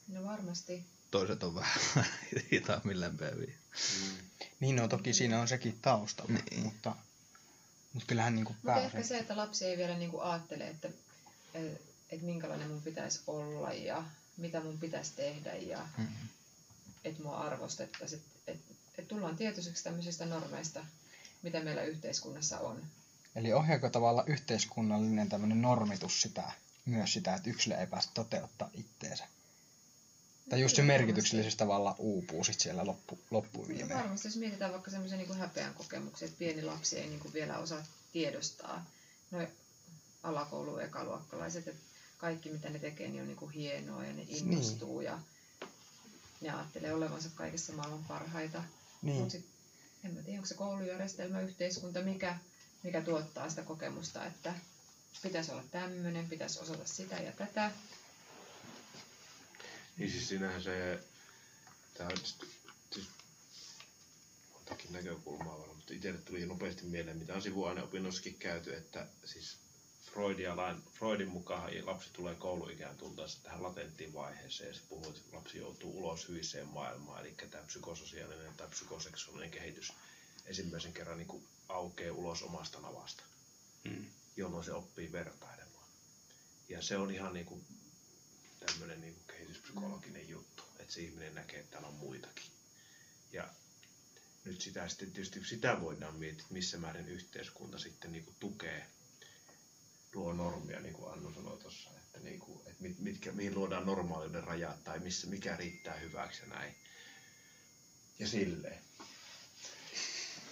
No varmasti. toiset on vähän hitaammin? Mm. Niin no toki siinä on sekin taustalla, Niin. mutta, mutta kyllähän niin kuin Mutta ehkä pääsee. se, että lapsi ei vielä niinku ajattele, että, että minkälainen mun pitäisi olla ja mitä mun pitäisi tehdä ja Mm. että mua arvostettaisiin. Että et, et tullaan tietoiseksi tämmöisistä normeista. mitä meillä yhteiskunnassa on. Eli ohjaako tavalla yhteiskunnallinen tämmöinen normitus sitä, myös sitä, että yksilö ei pääse toteuttaa itteensä? Tai just se merkityksellisesti tavalla uupuu sit siellä loppu, loppuviimeen. Varmasti, jos mietitään vaikka semmoisia niin häpeän kokemuksia, että pieni lapsi ei niin kuin vielä osaa tiedostaa. No alakoulu ekaluokkalaiset, että kaikki mitä ne tekee niin on niin kuin hienoa ja ne innostuu niin. ja ne ajattelee olevansa kaikessa maailman parhaita. Niin. Mutta en mä tiedä, onko se koulujärjestelmä, yhteiskunta, mikä, mikä tuottaa sitä kokemusta, että pitäisi olla tämmöinen, pitäisi osata sitä ja tätä. Niin siis siinähän se, tää on siis montakin näkökulmaa varmaan, mutta itselle tuli nopeasti mieleen, mitä on sivuaineopinnossakin käyty, että siis Freudialain, Freudin mukaan lapsi tulee kouluikään tultaessa tähän latenttiin vaiheeseen ja se puhuu, että lapsi joutuu ulos hyviseen maailmaan, eli tämä psykososiaalinen tai psykoseksuaalinen kehitys ensimmäisen kerran niin kuin aukeaa ulos omasta navasta, Mm. jolloin se oppii vertailemaan. Ja se on ihan niin kuin tämmöinen niin kuin kehityspsykologinen juttu, että se ihminen näkee, että täällä on muitakin. Ja nyt sitä sitten tietysti sitä voidaan miettiä, missä määrin yhteiskunta sitten niin kuin tukee luo normia, niin kuin Annu sanoi tuossa, että, niin kuin, että mit, mitkä, mihin luodaan normaaliuden rajat tai missä, mikä riittää hyväksi ja näin. Ja silleen.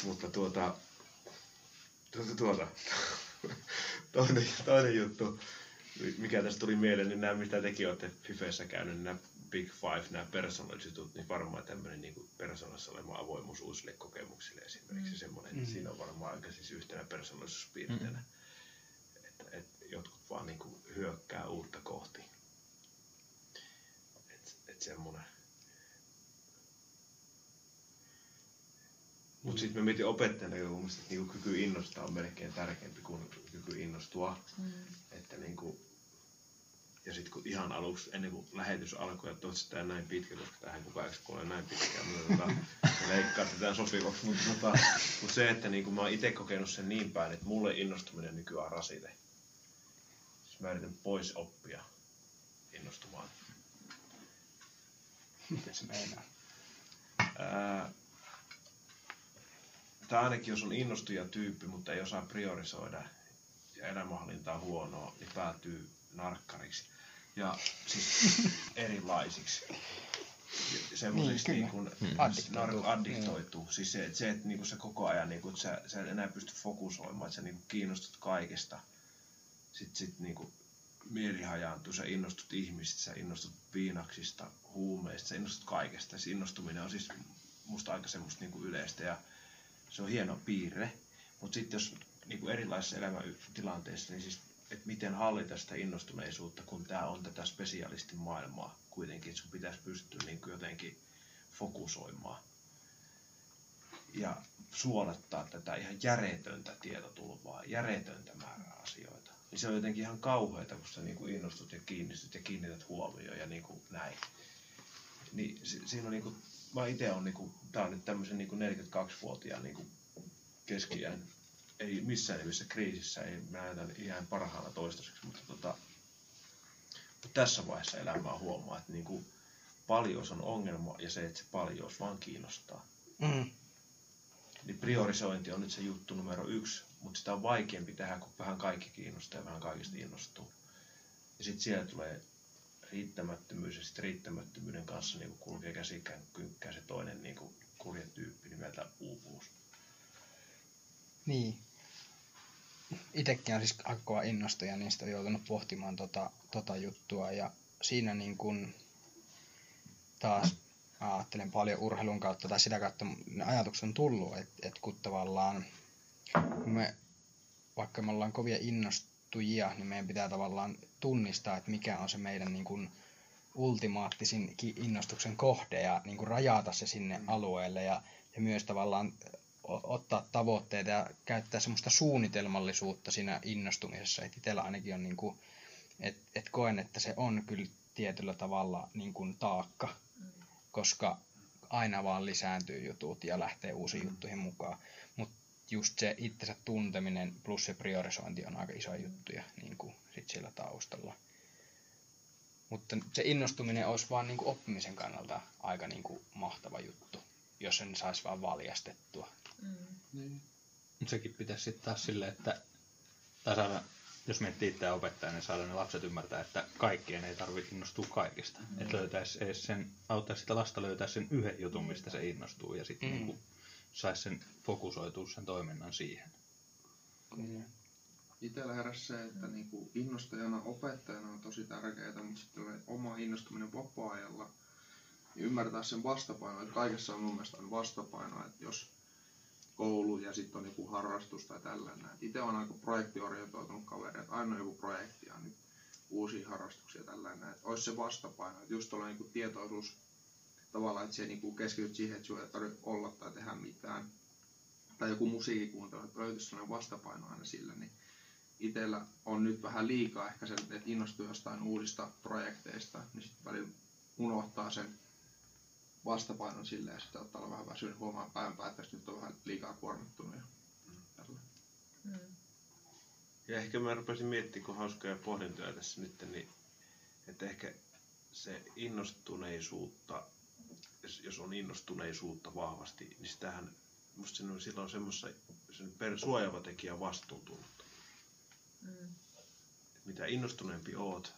Mutta tuota, tuota, tuota toinen, toinen juttu, mikä tästä tuli mieleen, niin nämä, mitä tekin olette Fifessä käynyt, niin nämä Big Five, nämä persoonallisuudet, niin varmaan tämmöinen niin persoonassa oleva avoimuus uusille kokemuksille esimerkiksi mm. semmoinen, Mm. siinä on varmaan aika siis yhtenä persoonallisuuspiirteenä, että, että jotkut vaan niin kuin hyökkää uutta kohti. Että et semmoinen. Mutta sitten mä mietin opettajan näkökulmasta, että niinku kyky innostaa on melkein tärkeämpi kuin kyky innostua. Mm. Että niinku, ja sitten kun ihan aluksi, ennen kuin lähetys alkoi, että toivottavasti tämä näin pitkä, koska tähän kukaan eikö ole näin pitkään, mutta tota, me leikkaa tätä sopivaksi. Mutta tota, mut se, että niinku mä oon itse kokenut sen niin päin, että mulle innostuminen nykyään on rasite. Siis mä yritän pois oppia innostumaan. Miten se meinaa? Ää, tai ainakin jos on innostuja tyyppi, mutta ei osaa priorisoida ja elämänhallinta on huonoa, niin päätyy narkkariksi. Ja siis erilaisiksi. Semmoisiksi Niin, niin, kuin, Addiktoituu. addiktoituu. Siis se, että, se, että niin kuin sä koko ajan niin kuin, että sä, sä et enää pysty fokusoimaan, että sä niin kuin, kiinnostut kaikesta. Sitten sit, niin kuin, mieli hajaantuu, sä innostut ihmisistä, sä innostut viinaksista, huumeista, sä innostut kaikesta. Se innostuminen on siis musta aika semmoista niin kuin yleistä ja se on hieno piirre. Mutta sitten jos niin kuin erilaisissa elämäntilanteissa, niin siis, että miten hallita sitä innostuneisuutta, kun tämä on tätä spesialistimaailmaa kuitenkin, sun pitäisi pystyä niin kuin jotenkin fokusoimaan ja suolattaa tätä ihan järjetöntä tietotulvaa, järjetöntä määrää asioita. Niin se on jotenkin ihan kauheata, kun sä niin kuin innostut ja kiinnistut ja kiinnität huomioon ja niin kuin näin. Niin si- siinä on niin kuin, mä itse on niin kuin, tää on nyt tämmöisen niin kuin 42-vuotiaan niin kuin keski ei missään nimessä kriisissä, ei mä näytän ihan parhaana toistaiseksi, mutta tota, tässä vaiheessa elämää huomaa, että niin kuin paljous on ongelma ja se, että se paljous vaan kiinnostaa. Mm. Niin priorisointi on nyt se juttu numero yksi, mutta sitä on vaikeampi tehdä, kun vähän kaikki kiinnostaa ja vähän kaikista innostuu. Ja sitten siellä tulee riittämättömyys ja sitten riittämättömyyden kanssa niin kulkee käsikään kynkkää se toinen niin kuin kurja tyyppi nimeltä uupuus. Niin. Itekin on siis aika kova innostuja, niin sitä on joutunut pohtimaan tota, tota juttua. Ja siinä niin kun taas ajattelen paljon urheilun kautta tai sitä kautta ne ajatukset on tullut, että et kun tavallaan me, vaikka me ollaan kovia innostujia, niin meidän pitää tavallaan tunnistaa, että mikä on se meidän niin kun ultimaattisin innostuksen kohde ja niin kun rajata se sinne alueelle ja, ja myös tavallaan ottaa tavoitteita ja käyttää semmoista suunnitelmallisuutta siinä innostumisessa. Et itsellä ainakin on, niin kuin, että et koen, että se on kyllä tietyllä tavalla niin kuin taakka, koska aina vaan lisääntyy jutut ja lähtee uusiin juttuihin mukaan. Just se itsensä tunteminen plus se priorisointi on aika iso juttuja niin kuin sit siellä taustalla. Mutta se innostuminen olisi vaan niin kuin oppimisen kannalta aika niin kuin mahtava juttu, jos sen saisi vaan valjastettua. Mm. Niin. Mutta sekin pitäisi sitten taas silleen, että tai saada, jos miettii itseä opettajaa, niin saada ne lapset ymmärtää, että kaikkien ei tarvitse innostua kaikista. Mm. Että löytäisi edes sen, auttaisi sitä lasta löytää sen yhden jutun, mistä se innostuu ja sitten Mm. niinku saisi sen fokusoitua sen toiminnan siihen. Kyllä. Itsellä heräsi se, että niinku innostajana, opettajana on tosi tärkeää, mutta sitten oma innostuminen vapaa-ajalla. Niin ymmärtää sen vastapainoa, että kaikessa on mun mielestä on vastapainoa, että jos koulu ja sitten on joku harrastus tai tällainen. Itse on aika projektiorientoitunut kaveri, että aina on joku projekti ja nyt uusia harrastuksia tällainen. Että olisi se vastapaino, että just tuolla niinku tietoisuus tavallaan, että se niinku keskityt siihen, että sinua ei tarvitse olla tai tehdä mitään. Tai joku musiikkikuuntelu, että löytyisi sellainen vastapaino aina sillä, niin itsellä on nyt vähän liikaa ehkä se, että innostuu jostain uusista projekteista, niin sitten välillä unohtaa sen vastapainon silleen ja sitten ottaa olla vähän väsynyt huomaa päivän päätteestä, nyt on vähän liikaa kuormittunut ja. Mm. Ja ehkä mä rupesin miettimään, kun hauskoja pohdintoja tässä nyt, niin että ehkä se innostuneisuutta, jos- jos on innostuneisuutta vahvasti, niin sitähän, musta siinä on silloin semmoista sen per suojaava tekijä vastuuntunutta. Mm. Mitä innostuneempi oot,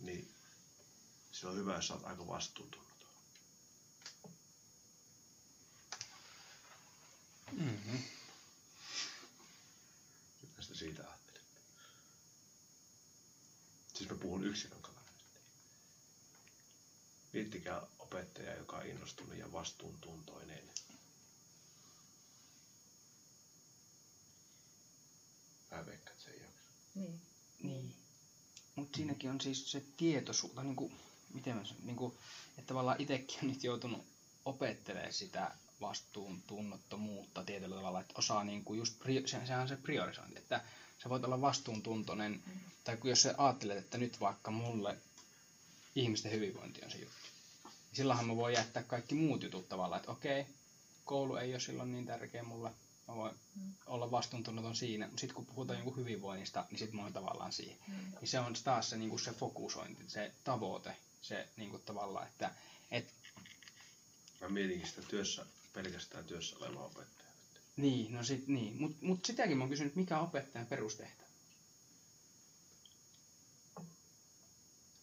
niin se on hyvä, jos oot aika vastuuntunut. Mm-hmm. Mitä sitä siitä ajattelet? Siis mä puhun yksilön kannalta. Miettikää opettaja, joka on innostunut ja vastuuntuntoinen. Mä veikkaan, että se ei jaksa. Niin. Niin. Mutta siinäkin on siis se tietoisuus, tai niinku, miten mä sanon, niinku, että tavallaan itsekin on nyt joutunut opettelemaan sitä vastuuntunnottomuutta tietyllä tavalla, että osaa niinku just, pri- se, sehän on se priorisointi, että sä voit olla vastuuntuntoinen, tai kun jos sä ajattelet, että nyt vaikka mulle ihmisten hyvinvointi on se juttu, niin silloinhan mä voin jättää kaikki muut jutut tavallaan, että okei, koulu ei ole silloin niin tärkeä mulle, mä voin olla vastuuntunnoton siinä, mutta sitten kun puhutaan jonkun hyvinvoinnista, niin sitten mä oon tavallaan siihen. Mm. Niin se on taas se, niinku se fokusointi, se tavoite, se niinku tavallaan, että et, Mä mietinkin sitä työssä, pelkästään työssä olevaa opettajaa. niin, no sit, niin. Mutta mut sitäkin mä oon kysynyt, mikä on opettajan perustehtävä?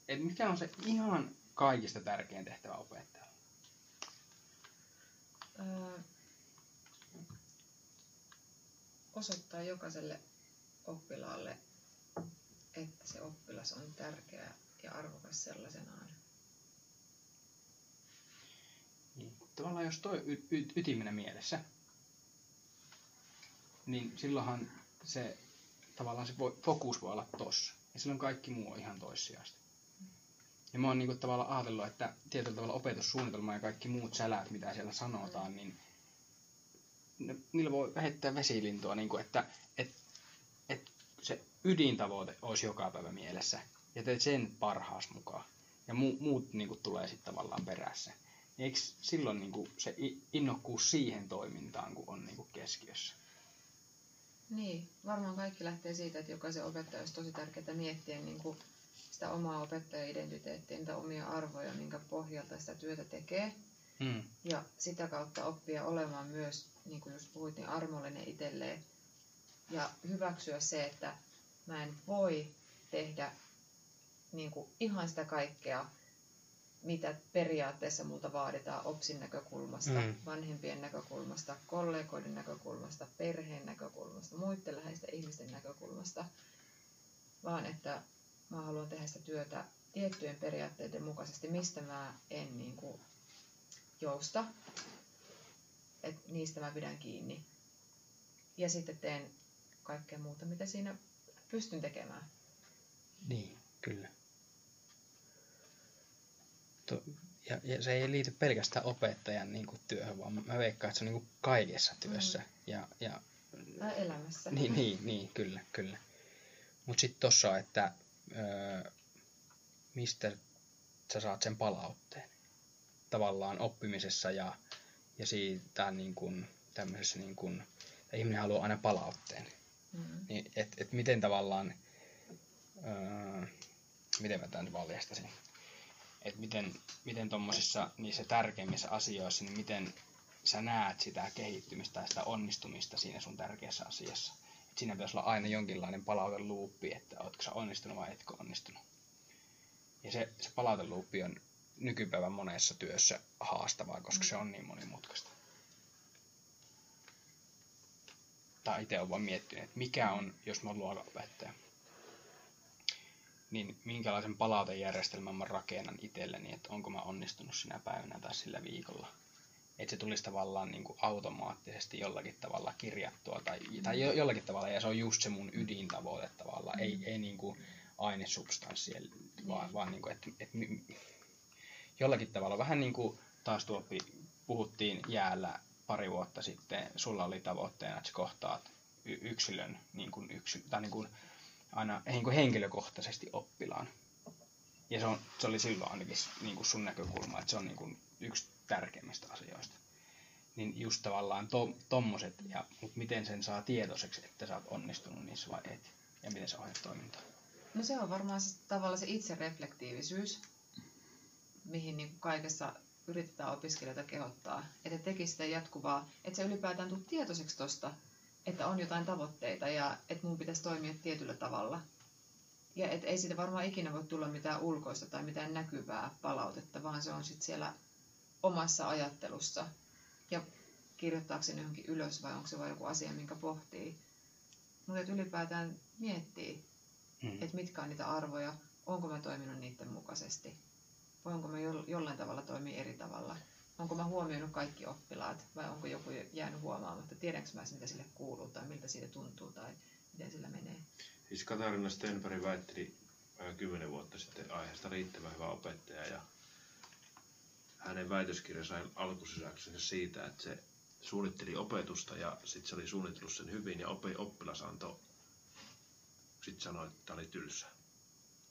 Et mikä on se ihan kaikista tärkein tehtävä opettajalla? Öö, osoittaa jokaiselle oppilaalle, että se oppilas on tärkeä ja arvokas sellaisenaan. Niin. Tavallaan jos toi y- y- ytimenä mielessä, niin silloinhan se tavallaan se voi, fokus voi olla tossa. Ja silloin kaikki muu on ihan toissijasta. Ja mä oon niinku tavallaan ajatellut, että tietyllä tavalla opetussuunnitelma ja kaikki muut sälät, mitä siellä sanotaan, niin ne, niillä voi heittää vesilintua, niinku, että et, et se ydintavoite olisi joka päivä mielessä. Ja teet sen parhaas mukaan. Ja mu, muut niinku tulee sitten tavallaan perässä. Niin eikö silloin niinku se i- innokkuus siihen toimintaan, kun on niinku keskiössä? Niin, varmaan kaikki lähtee siitä, että jokaisen opettaja olisi tosi tärkeää miettiä niin kuin sitä omaa opettaja-identiteettiä, niitä omia arvoja, minkä pohjalta sitä työtä tekee. Mm. Ja sitä kautta oppia olemaan myös, niin kuin just puhuit, niin armollinen itselleen. Ja hyväksyä se, että mä en voi tehdä niin kuin ihan sitä kaikkea, mitä periaatteessa multa vaaditaan OPSin näkökulmasta, Mm. vanhempien näkökulmasta, kollegoiden näkökulmasta, perheen näkökulmasta, muiden läheisten ihmisten näkökulmasta, vaan että mä haluan tehdä sitä työtä tiettyjen periaatteiden mukaisesti, mistä mä en niin kuin jousta, että niistä mä pidän kiinni. Ja sitten teen kaikkea muuta, mitä siinä pystyn tekemään. Niin, kyllä. To, ja, ja se ei liity pelkästään opettajan niin kuin, työhön, vaan mä veikkaan, että se on niin kuin, kaikessa työssä. Mm. Ja, ja, Tai elämässä. niin, niin, niin, kyllä, kyllä. Mutta sitten tossa, että öö, mistä sä saat sen palautteen. Tavallaan oppimisessa ja, ja siitä niin kuin, tämmöisessä niin kuin, että ihminen haluaa aina palautteen. Mm. Niin, et, et miten tavallaan, öö, miten mä tämän valjastasin, että miten, miten tuommoisissa niissä tärkeimmissä asioissa, niin miten sä näet sitä kehittymistä tai sitä onnistumista siinä sun tärkeässä asiassa. Siinä pitäisi olla aina jonkinlainen palauteluuppi, että ootko sä onnistunut vai etkö onnistunut. Ja se, se palauteluuppi on nykypäivän monessa työssä haastavaa, koska se on niin monimutkaista. Tai itse olen vaan miettinyt, että mikä on, jos mä oon luokanopettaja, niin minkälaisen palautejärjestelmän mä rakennan itselleni, että onko mä onnistunut sinä päivänä tai sillä viikolla. Että se tulisi tavallaan niin kuin automaattisesti jollakin tavalla kirjattua tai, tai jo, jollakin tavalla, ja se on just se mun ydintavoite tavallaan, ei, ei niin kuin ainesubstanssia, vaan, vaan niin kuin, että, että jollakin tavalla. Vähän niin kuin taas tuoppi puhuttiin jäällä pari vuotta sitten, sulla oli tavoitteena, että sä kohtaat yksilön niin kuin yksi, tai niin kuin aina niin kuin henkilökohtaisesti oppilaan. Ja se, on, se oli silloin ainakin niin kuin sun näkökulma, että se on niin kuin yksi tärkeimmistä asioista. Niin just tavallaan to, tommoset, ja, mutta miten sen saa tietoiseksi, että sä oot onnistunut niissä vai et, ja miten se ohjaa toimintaa. No se on varmaan se, tavallaan se itsereflektiivisyys, mihin niin kaikessa yritetään opiskelijoita kehottaa, että tekisi sitä jatkuvaa, että se ylipäätään tuu tietoiseksi tosta, että on jotain tavoitteita ja että mun pitäisi toimia tietyllä tavalla. Ja et ei siitä varmaan ikinä voi tulla mitään ulkoista tai mitään näkyvää palautetta, vaan se on sitten siellä omassa ajattelussa. Ja kirjoittaako sen johonkin ylös vai onko se vain joku asia, minkä pohtii. Mutta ylipäätään miettii, mm. että mitkä on niitä arvoja, onko mä toiminut niiden mukaisesti onko mä jollain tavalla toimii eri tavalla. Onko mä huomioinut kaikki oppilaat vai onko joku jäänyt huomaamatta, tiedänkö mä mitä sille kuuluu tai miltä siitä tuntuu tai miten sillä menee. Siis Katarina Stenberg väitteli kymmenen vuotta sitten aiheesta riittävän hyvä opettaja ja hänen väitöskirjansa alkusysäyksensä siitä, että se suunnitteli opetusta ja sitten se oli suunnitellut sen hyvin ja oppilas antoi sitten sanoi, että tämä oli tylsä.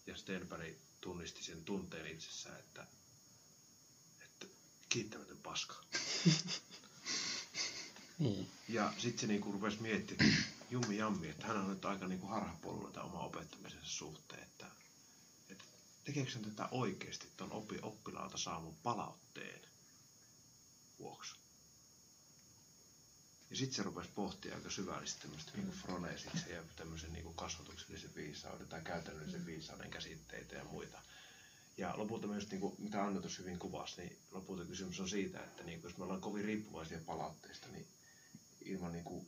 Ja Stenberg tunnisti sen tunteen itsessään, että, että kiittämätön paska. niin. Ja sitten se niinku rupesi miettimään, jummi jammi, että hän on nyt aika niinku harhapolulla tämän oma opettamisensa suhteen, että tekeekö hän tätä oikeasti tuon oppi, oppilaalta saamun palautteen vuoksi. Ja sitten se rupesi pohtia aika syvällisesti tämmöistä niinku froneesiksen ja tämmöisen niinku kasvatuksellisen viisauden tai käytännöllisen viisauden käsitteitä ja muita. Ja lopulta myös, niin kuin, mitä Anna tuossa hyvin kuvasi, niin lopulta kysymys on siitä, että niin, jos me ollaan kovin riippuvaisia palautteista, niin ilman niin kuin,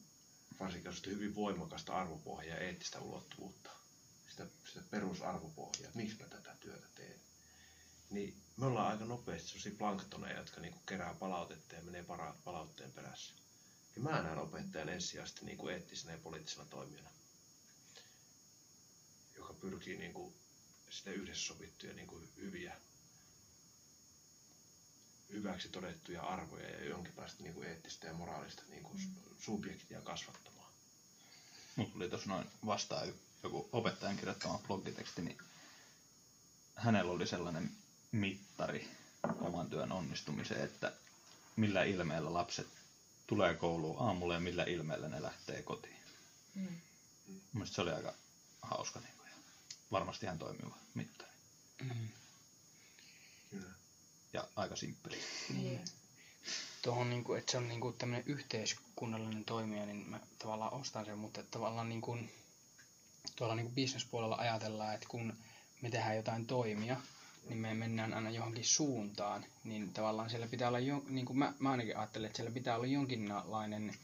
varsinkin hyvin voimakasta arvopohjaa ja eettistä ulottuvuutta, sitä, sitä perusarvopohjaa, että miksi mä tätä työtä teen, niin me ollaan aika nopeasti sellaisia planktoneja, jotka niin kuin, kerää palautetta ja menee palautteen perässä. Ja mä näen opettajan ensisijaisesti niin kuin eettisenä ja poliittisena toimijana, joka pyrkii niin kuin, sitä yhdessä sovittuja niin kuin hyviä, hyväksi todettuja arvoja ja jonkinlaista niin kuin eettistä ja moraalista niin kuin subjektia kasvattamaan. Mulla tuli tuossa noin vastaan joku opettajan kirjoittama blogiteksti, niin hänellä oli sellainen mittari oman työn onnistumiseen, että millä ilmeellä lapset tulee kouluun aamulla ja millä ilmeellä ne lähtee kotiin. Mm. Mielestäni se oli aika hauska niin kuin, ja varmasti ihan toimiva mittari. Mm. Ja aika simppeli. Niin. Tuohon, niin kuin, että se on niin kuin tämmöinen yhteiskunnallinen toimija, niin mä tavallaan ostan sen, mutta tavallaan niin kuin, tuolla niin kuin bisnespuolella ajatellaan, että kun me tehdään jotain toimia, niin me mennään aina johonkin suuntaan, niin tavallaan siellä pitää olla, jo, niin kuin mä, mä ainakin ajattelen, että siellä pitää olla jonkinlainen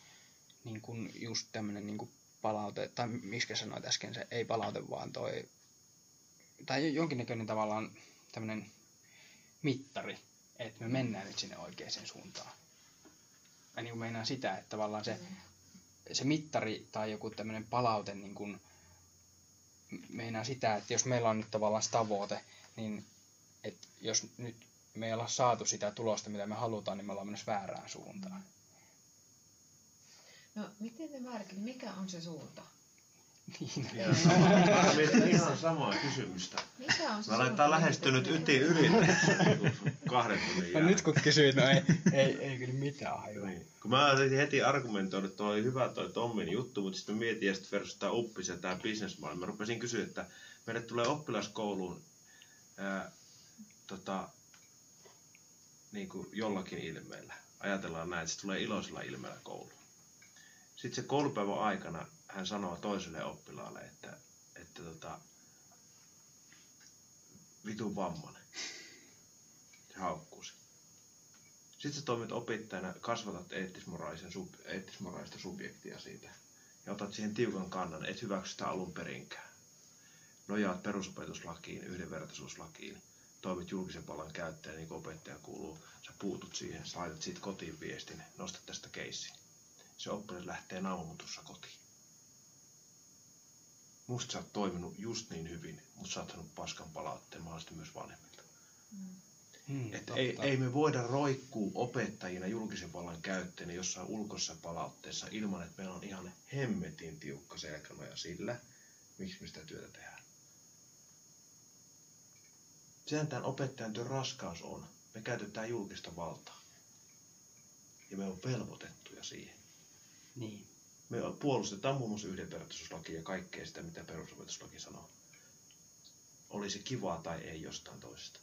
niin kuin just tämmöinen niin kuin palaute, tai miskä sanoit äsken se, ei palaute, vaan toi, tai jonkinnäköinen tavallaan tämmöinen mittari, että me mennään nyt sinne oikeaan suuntaan. Ja niin kuin meinaan sitä, että tavallaan se, se mittari tai joku tämmöinen palaute niin kuin, meinaa sitä, että jos meillä on nyt tavallaan se tavoite, niin että jos nyt me ei olla saatu sitä tulosta, mitä me halutaan, niin me ollaan menossa väärään suuntaan. No, miten ne määrittelet, mikä on se suunta? Niin. Sama, mietin ihan samaa kysymystä. Mikä on se Mä aletaan lähestynyt yti yli kahden tunnin No jälkeen. nyt kun kysyit, no ei, ei, ei kyllä mitään hajua. Niin. Kun mä olisin heti argumentoida, että toi oli hyvä toi Tommin juttu, mutta sitten mietin ja sitten versus tämä uppis ja tämä bisnesmaailma. Mä rupesin kysyä, että meille tulee oppilaskouluun ää, tota, niin kuin jollakin ilmeellä. ajatellaan näin, että se tulee iloisella ilmeellä kouluun. Sitten se koulupäivän aikana hän sanoo toiselle oppilaalle, että, että tota, vitun vammanen. Se haukkuu sen. Sitten sä toimit opettajana, kasvatat eettismoraalisen, sub, eettismoraalista subjektia siitä. Ja otat siihen tiukan kannan, et hyväksy sitä alun perinkään. Nojaat perusopetuslakiin, yhdenvertaisuuslakiin, toimit julkisen palan käyttäjä, niin kuin opettaja kuuluu. Sä puutut siihen, sä laitat siitä kotiin viestin, nostat tästä keissin. Se oppilas lähtee naumutussa kotiin. Musta sä oot toiminut just niin hyvin, mutta sä oot saanut paskan palautteen mahdollisesti myös vanhemmilta. Hmm, Et ei, ei me voida roikkuu opettajina julkisen vallan käyttäjänä jossain ulkoisessa palautteessa ilman, että meillä on ihan hemmetin tiukka selkänoja sillä, miksi me sitä työtä tehdään. Sehän tämän opettajan työn raskaus on. Me käytetään julkista valtaa. Ja me on velvoitettuja siihen. Niin me puolustetaan muun muassa yhdenvertaisuuslaki ja kaikkea sitä, mitä perusopetuslaki sanoo. Olisi kivaa tai ei jostain toisesta.